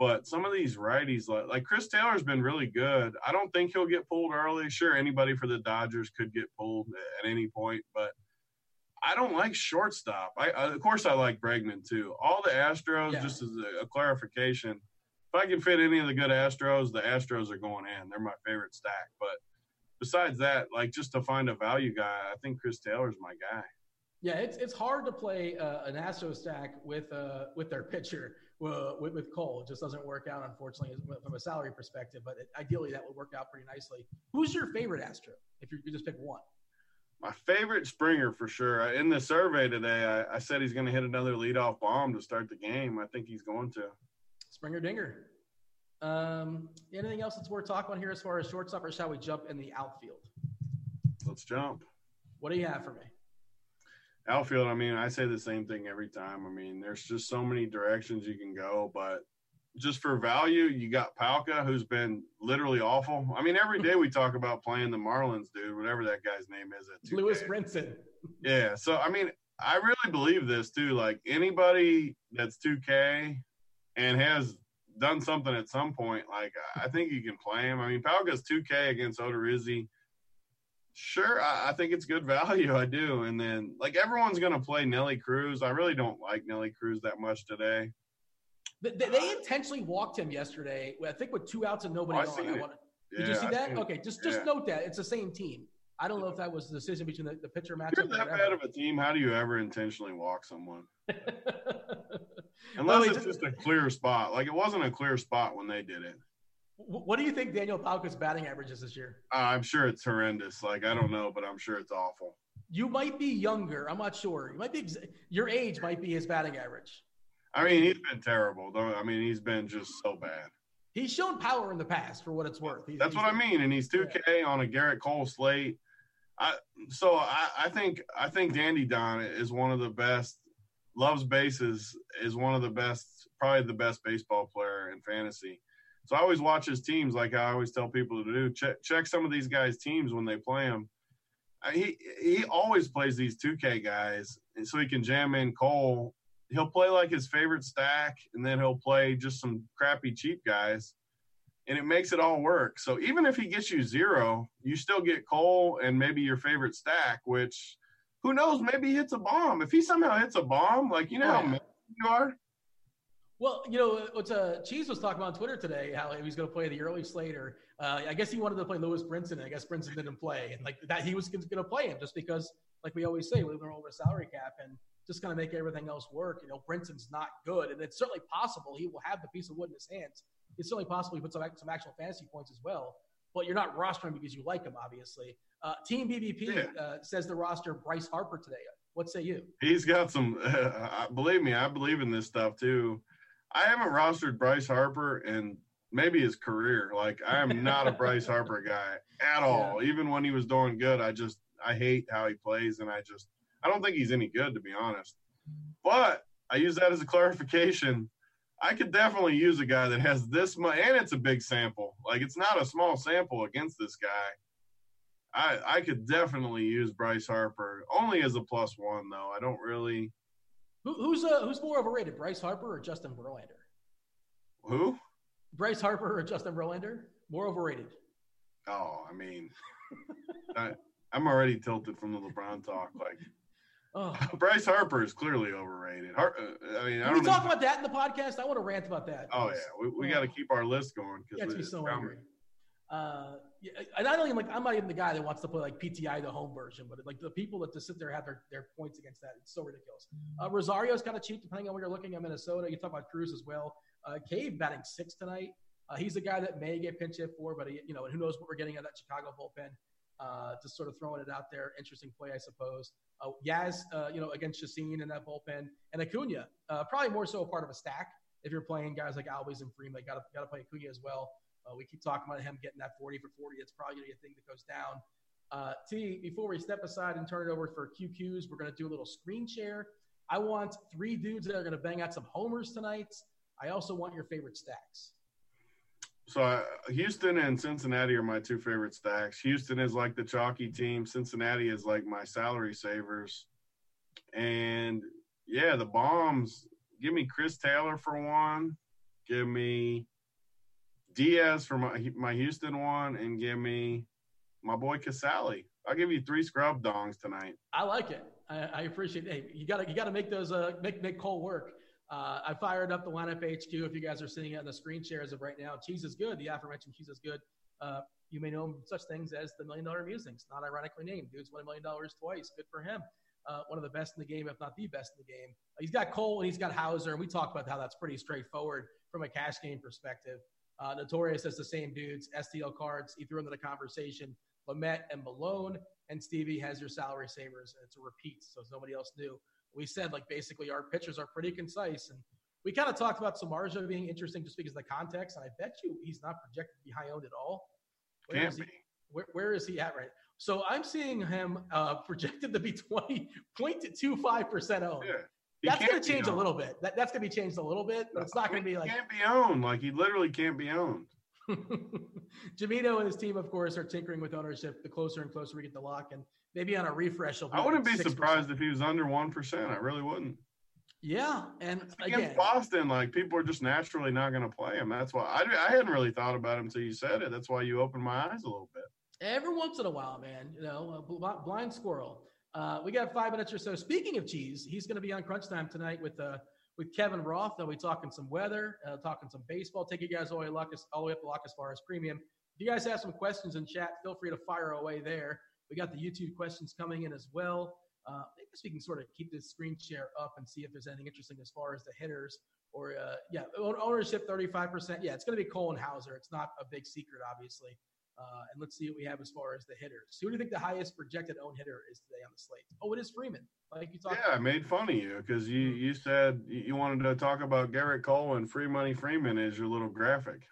D: but some of these righties, like, like Chris Taylor's been really good. I don't think he'll get pulled early. Sure, anybody for the Dodgers could get pulled at any point, but I don't like shortstop. I, I of course I like Bregman too. All the Astros, yeah. just as a, a, clarification, if I can fit any of the good Astros, the Astros are going in. They're my favorite stack. But besides that, like just to find a value guy, I think Chris Taylor's my guy.
C: Yeah, it's it's hard to play uh, an Astro stack with uh, with their pitcher uh, with, with Cole. It just doesn't work out, unfortunately, from a salary perspective. But ideally, that would work out pretty nicely. Who's your favorite Astro? If you could just pick one.
D: My favorite Springer for sure. In the survey today, I, I said he's going to hit another leadoff bomb to start the game. I think he's going to.
C: Springer Dinger. Um, anything else that's worth talking about here as far as shortstop, or shall we jump in the outfield?
D: Let's jump.
C: What do you have for me?
D: Outfield, I mean, I say the same thing every time. I mean, there's just so many directions you can go, but just for value, you got Palka, who's been literally awful. I mean, every day we talk about playing the Marlins, dude, whatever that guy's name is. At
C: Lewis Brinson.
D: Yeah. So, I mean, I really believe this too. Like anybody that's 2K and has done something at some point, like I think you can play him. I mean, Palka's 2K against Odorizzi Sure, I, I, think it's good value. I do. And then, like, everyone's going to play Nelly Cruz. I really don't like Nelly Cruz that much today.
C: They, they intentionally walked him yesterday. I think with two outs and nobody oh, on. I wanna, yeah, did you see that? Okay, just just yeah. note that it's the same team. I don't know if that was the decision between the, the pitcher matchup.
D: You're that bad of a team. How do you ever intentionally walk someone? Unless it's just a clear spot. Like it wasn't a clear spot when they did it.
C: What do you think Daniel Palka's batting average is this year?
D: Uh, I'm sure it's horrendous. Like I don't know, but I'm sure it's awful.
C: You might be younger. I'm not sure. You might be your age might be his batting average.
D: I mean, he's been terrible. Don't I mean he's been just so bad.
C: He's shown power in the past for what it's worth.
D: He's, That's he's, what I mean, and he's 2K yeah. on a Gerrit Cole slate. I so I, I think I think Dandy Don is one of the best. Loves bases is one of the best, probably the best baseball player in fantasy. So I always watch his teams, like I always tell people to do. Check check some of these guys' teams when they play them. He he always plays these 2K guys, and so he can jam in Cole. He'll play like his favorite stack, and then he'll play just some crappy cheap guys, and it makes it all work. So even if he gets you zero, you still get Cole and maybe your favorite stack, which who knows, maybe he hits a bomb. If he somehow hits a bomb, like you know how you are,
C: well, you know, what uh, Cheese was talking about on Twitter today, how he was going to play the early Slater. Uh, I guess he wanted to play Lewis Brinson, and I guess Brinson didn't play, and like that, he was going to play him just because, like we always say, we're over a salary cap and just kind of make everything else work. You know, Brinson's not good, and it's certainly possible he will have the piece of wood in his hands. It's certainly possible he puts some, some actual fantasy points as well. But you're not rostering because you like him, obviously. Uh, Team BBP yeah. uh, says the roster Bryce Harper today. What say you?
D: He's got some. Uh, believe me, I believe in this stuff too. I haven't rostered Bryce Harper in maybe his career. Like I am not a Bryce Harper guy at all. Yeah. Even when he was doing good, I just I hate how he plays, and I just I don't think he's any good to be honest. But I use that as a clarification. I could definitely use a guy that has this much, and it's a big sample. Like it's not a small sample against this guy. I I could definitely use Bryce Harper only as a plus one though. I don't really
C: who, who's uh, who's more overrated, Bryce Harper or Justin Verlander?
D: Who?
C: Bryce Harper or Justin Verlander? More overrated.
D: Oh, I mean, I, I'm already tilted from the LeBron talk. Like,
C: Oh.
D: Bryce Harper is clearly overrated. Har- uh, I mean, I don't
C: we talk about that in the podcast? I want to rant about that.
D: Oh yeah, we, we got to
C: Oh.
D: keep our list going because
C: so angry. Uh, and I don't even like. I'm not even the guy that wants to play like PTI the home version, but like the people that just sit there and have their, their points against that. It's so ridiculous. Uh, Rosario's kind of cheap depending on where you're looking at Minnesota. You talk about Cruz as well. Uh, Cave batting six tonight. Uh, he's a guy that may get pinch hit for, but he, you know, and who knows what we're getting out of that Chicago bullpen. Uh, just sort of throwing it out there. Interesting play, I suppose. Uh, Yaz, uh, you know, against Chacin in that bullpen, and Acuna, uh, probably more so a part of a stack. If you're playing guys like Albies and Freeman, got to got to play Acuna as well. Uh, we keep talking about him getting that 40 for 40. It's probably going to be a thing that goes down. Uh, T, before we step aside and turn it over for QQs, we're going to do a little screen share. I want three dudes that are going to bang out some homers tonight. I also want your favorite stacks.
D: So uh, Houston and Cincinnati are my two favorite stacks. Houston is like the chalky team. Cincinnati is like my salary savers. And yeah, the bombs. Give me Chris Taylor for one. Give me Diaz for my my Houston one, and give me my boy Casali. I'll give you three scrub dongs tonight.
C: I like it. I, I appreciate. Hey, you got to you got to make those uh make make Cole work. Uh, I fired up the lineup HQ. If you guys are sitting on the screen share as of right now, cheese is good. The aforementioned cheese is good. Uh, you may know such things as the Million Dollar Musings, not ironically named. Dude's won a million dollars twice. Good for him. Uh, one of the best in the game, if not the best in the game. he's got Cole and he's got Houser, and we talked about how that's pretty straightforward from a cash game perspective. Uh, Notorious has the same dudes, STL cards. He threw into the conversation Lamet and Milone, and Stevie has your salary savers. And it's a repeat, so nobody else knew. We said like basically our pitchers are pretty concise, and we kind of talked about Samardzija being interesting just because of the context. And I bet you he's not projected to be high owned at all. Where is he- where, where is he at right? So I'm seeing him uh, projected to be 20.25% owned.
D: Yeah.
C: That's going to change a little bit. That, that's going to be changed a little bit, but it's not going to be
D: He
C: like
D: can't be owned. Like he literally can't be owned.
C: Jamito and his team, of course, are tinkering with ownership the closer and closer we get the lock. And maybe on a refresh,
D: I wouldn't be
C: 6%.
D: surprised if he was under one percent. I really wouldn't.
C: Yeah. And
D: Against
C: again,
D: Boston, like people are just naturally not going to play him. That's why I, I hadn't really thought about him until you said it. That's why you opened my eyes a little bit.
C: every once in a while, man, you know, a blind squirrel. Uh, we got five minutes or so. Speaking of cheese, he's going to be on Crunch Time tonight with uh, with Kevin Roth. They'll be talking some weather, uh, talking some baseball. Take you guys all the way, all the way up to far as premium. If you guys have some questions in chat, feel free to fire away there. We got the YouTube questions coming in as well. Uh, I guess we can sort of keep this screen share up and see if there's anything interesting as far as the hitters. Or uh, yeah, ownership 35%. Yeah, it's going to be Cole and Houser. It's not a big secret, obviously. Uh, and let's see what we have as far as the hitters. Who do you think the highest projected own hitter is today on the slate? Oh, it is Freeman. Like you talked.
D: Yeah, I made fun of you because you you said you you wanted to talk about Gerrit Cole and Free Money Freeman as your little graphic.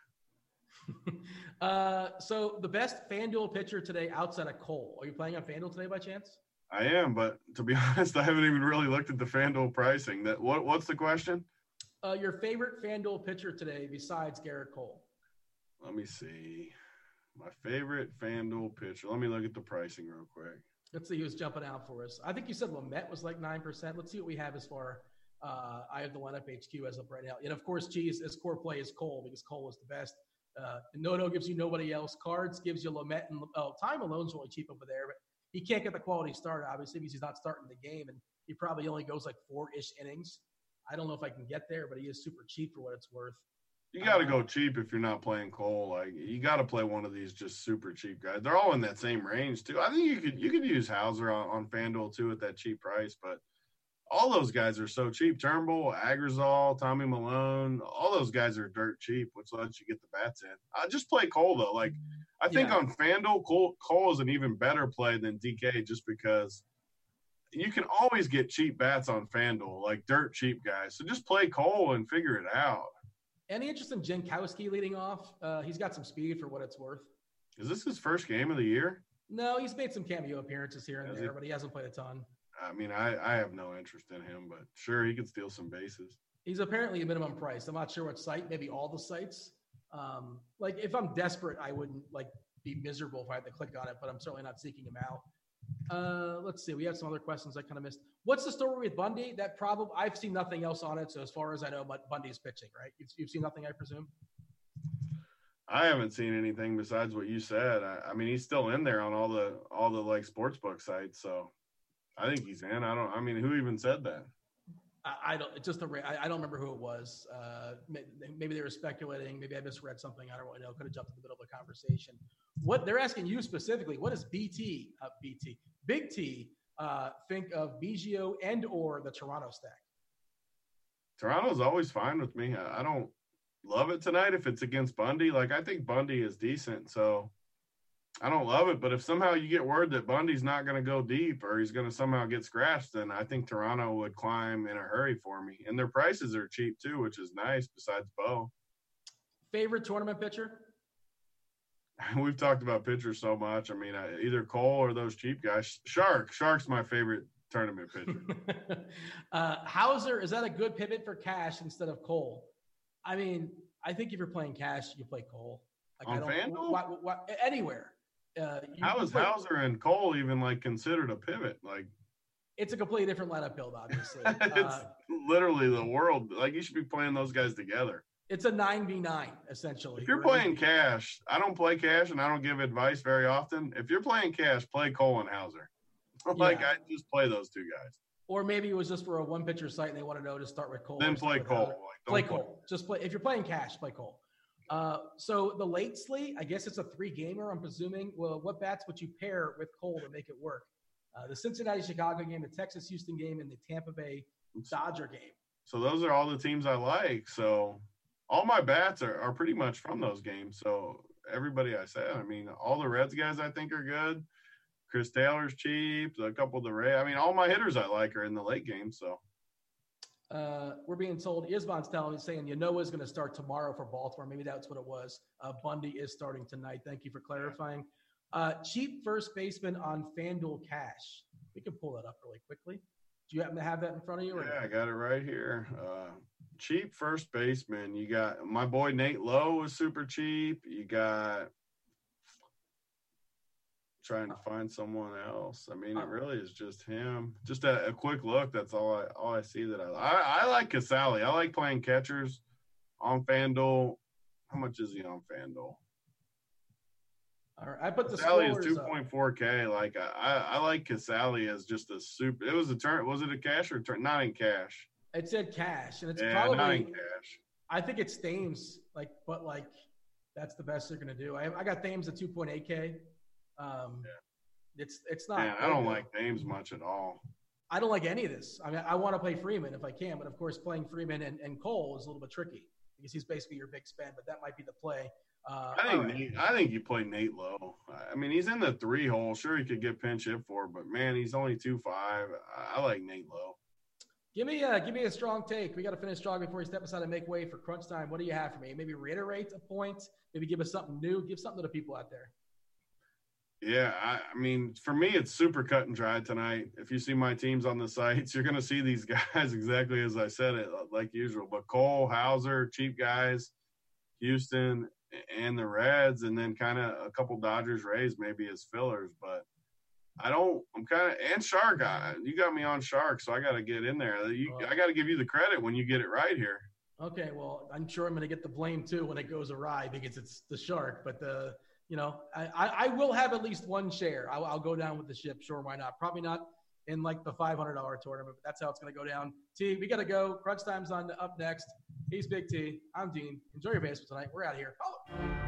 C: uh, so the best FanDuel pitcher today outside of Cole. Are you playing on FanDuel today by chance?
D: I am, but to be honest, I haven't even really looked at the FanDuel pricing. That what what's the question?
C: Uh, your favorite FanDuel pitcher today besides Gerrit Cole?
D: Let me see. My favorite FanDuel pitcher. Let me look at the pricing real quick.
C: Let's see who's jumping out for us. I think you said Lamet was like 9%. Let's see what we have as far. Uh, I have the lineup HQ as of right now. And of course, Cheese, his core play is Cole because Cole is the best. Uh, Noto gives you nobody else. Cards gives you Lamet and oh, Tommy Milone's really cheap over there, but he can't get the quality start, obviously, because he's not starting the game. And he probably only goes like four ish innings. I don't know if I can get there, but he is super cheap for what it's worth.
D: You got to go cheap if you're not playing Cole. Like you got to play one of these just super cheap guys. They're all in that same range too. I think you could you could use Houser on, on FanDuel too at that cheap price, but all those guys are so cheap. Turnbull, Agrazal, Tommy Milone, all those guys are dirt cheap, which lets you get the bats in. I just play Cole though. Like I think
C: Yeah.
D: on FanDuel, Cole, Cole is an even better play than DK just because you can always get cheap bats on FanDuel, like dirt cheap guys. So just play Cole and figure it out.
C: Any interest in Jankowski leading off? Uh, he's got some speed for what it's worth.
D: Is this his first game of the year?
C: No, he's made some cameo appearances here and
D: Has
C: there,
D: he?
C: but he hasn't played a ton.
D: I mean, I, I have no interest in him, but sure, he could steal some bases.
C: He's apparently a minimum price. I'm not sure what site, maybe all the sites. Um, like if I'm desperate, I wouldn't like be miserable if I had to click on it, but I'm certainly not seeking him out. Uh, let's see. We have some other questions I kind of missed. What's the story with Bundy? That probably I've seen nothing else on it. So as far as I know, but Bundy's pitching, right? You've, you've seen nothing, I presume.
D: I haven't seen anything besides what you said. I, I, mean, he's still in there on all the all the like sports book sites, so I think he's in. I don't. I mean, who even said that?
C: I, I don't. Just I don't remember who it was. Uh, maybe they were speculating. Maybe I misread something. I don't really know. Could have jumped in the middle of a conversation. What they're asking you specifically? What does BT uh, BT Big T uh, think of Biggio and or the Toronto stack?
D: Toronto's always fine with me. I don't love it tonight if it's against Bundy. Like I think Bundy is decent, so I don't love it. But if somehow you get word that Bundy's not going to go deep or he's going to somehow get scratched, then I think Toronto would climb in a hurry for me. And their prices are cheap too, which is nice. Besides Bo,
C: favorite tournament pitcher.
D: We've talked about pitchers so much. I mean, either Cole or those cheap guys. Shark, Shark's my favorite tournament pitcher.
C: uh, Houser, is that a good pivot for cash instead of Cole? I mean, I think if you're playing cash, you play Cole.
D: Like, On FanDuel?
C: anywhere. Uh,
D: you, How is play, Houser and Cole even like considered a pivot? Like,
C: it's a completely different lineup build, obviously.
D: it's uh, literally the world. Like, you should be playing those guys together.
C: It's a nine v nine essentially.
D: If you're playing cash, I don't play cash, and I don't give advice very often. If you're playing cash, play Cole and Houser. like, yeah. I just play those two guys.
C: Or maybe it was just for a one pitcher site and they want to know to start with Cole.
D: Then play Cole. Like,
C: play Cole. Just play if you're playing cash, play Cole. Uh, so the late slate, I guess it's a three gamer. I'm presuming. Well, what bats would you pair with Cole to make it work? Uh, the Cincinnati Chicago game, the Texas Houston game, and the Tampa Bay Dodger game.
D: So those are all the teams I like. So all my bats are, are pretty much from those games. So everybody I said, I mean, all the Reds guys I think are good. Chris Taylor's cheap. A couple of the Ray. I mean, all my hitters I like are in the late game. So
C: uh, we're being told Isban's telling me saying Ynoa is going to start tomorrow for Baltimore. Maybe that's what it was. Uh, Bundy is starting tonight. Thank you for clarifying. Uh, cheap first baseman on FanDuel Cash. We can pull that up really quickly. Do you happen to have that in front of you?
D: yeah, I got it right here. Uh, cheap first baseman. You got my boy Nate Lowe was super cheap. You got trying to find someone else. I mean, it uh, really is just him. Just a, a quick look. That's all I all I see that I I, I like Casali. I like playing catchers on FanDuel. How much is he on FanDuel?
C: All right, I put the
D: Casali is two point four K. Like I, I like Casali as just a super. It was a turn. Was it a cash or turn? Not in cash.
C: It said cash, and it's
D: yeah,
C: probably
D: not in cash.
C: I think it's Thames. Like, but like that's the best they're gonna do. I, I got Thames at two point eight K. Um, yeah. It's it's not.
D: I don't like Thames much at all.
C: I don't like any of this. I mean, I want to play Freeman if I can, but of course, playing Freeman and, and Cole is a little bit tricky because he's basically your big spend. But that might be the play.
D: Uh, I think right. Nate, I think you play Nate Lowe. I mean, he's in the three hole. Sure, he could get pinch hit for, but man, he's only two five. I like Nate Lowe.
C: Give me a give me a strong take. We got to finish strong before we step aside and make way for crunch time. What do you have for me? Maybe reiterate a point. Maybe give us something new. Give something to the people out there.
D: Yeah, I, I, mean, for me, it's super cut and dry tonight. If you see my teams on the sites, you're going to see these guys exactly as I said it, uh, like usual. But Cole, Houser, cheap guys, Houston, and the Reds, and then kind of a couple Dodgers, Rays maybe as fillers. But I don't. I'm kind of and Shark. I, you got me on Shark, so I got to get in there. Uh, you, I got to give you the credit when you get it right here.
C: Okay, well, I'm sure I'm going to get the blame too when it goes awry because it's the Shark, but the you know, I, I will have at least one share. I'll, I'll, go down with the ship. Sure, why not? Probably not in like the $500 tournament, but that's how it's going to go down. T, we got to go. Crunch time's on up next. He's Big T. I'm Dean. Enjoy your baseball tonight. We're out of here. Oh.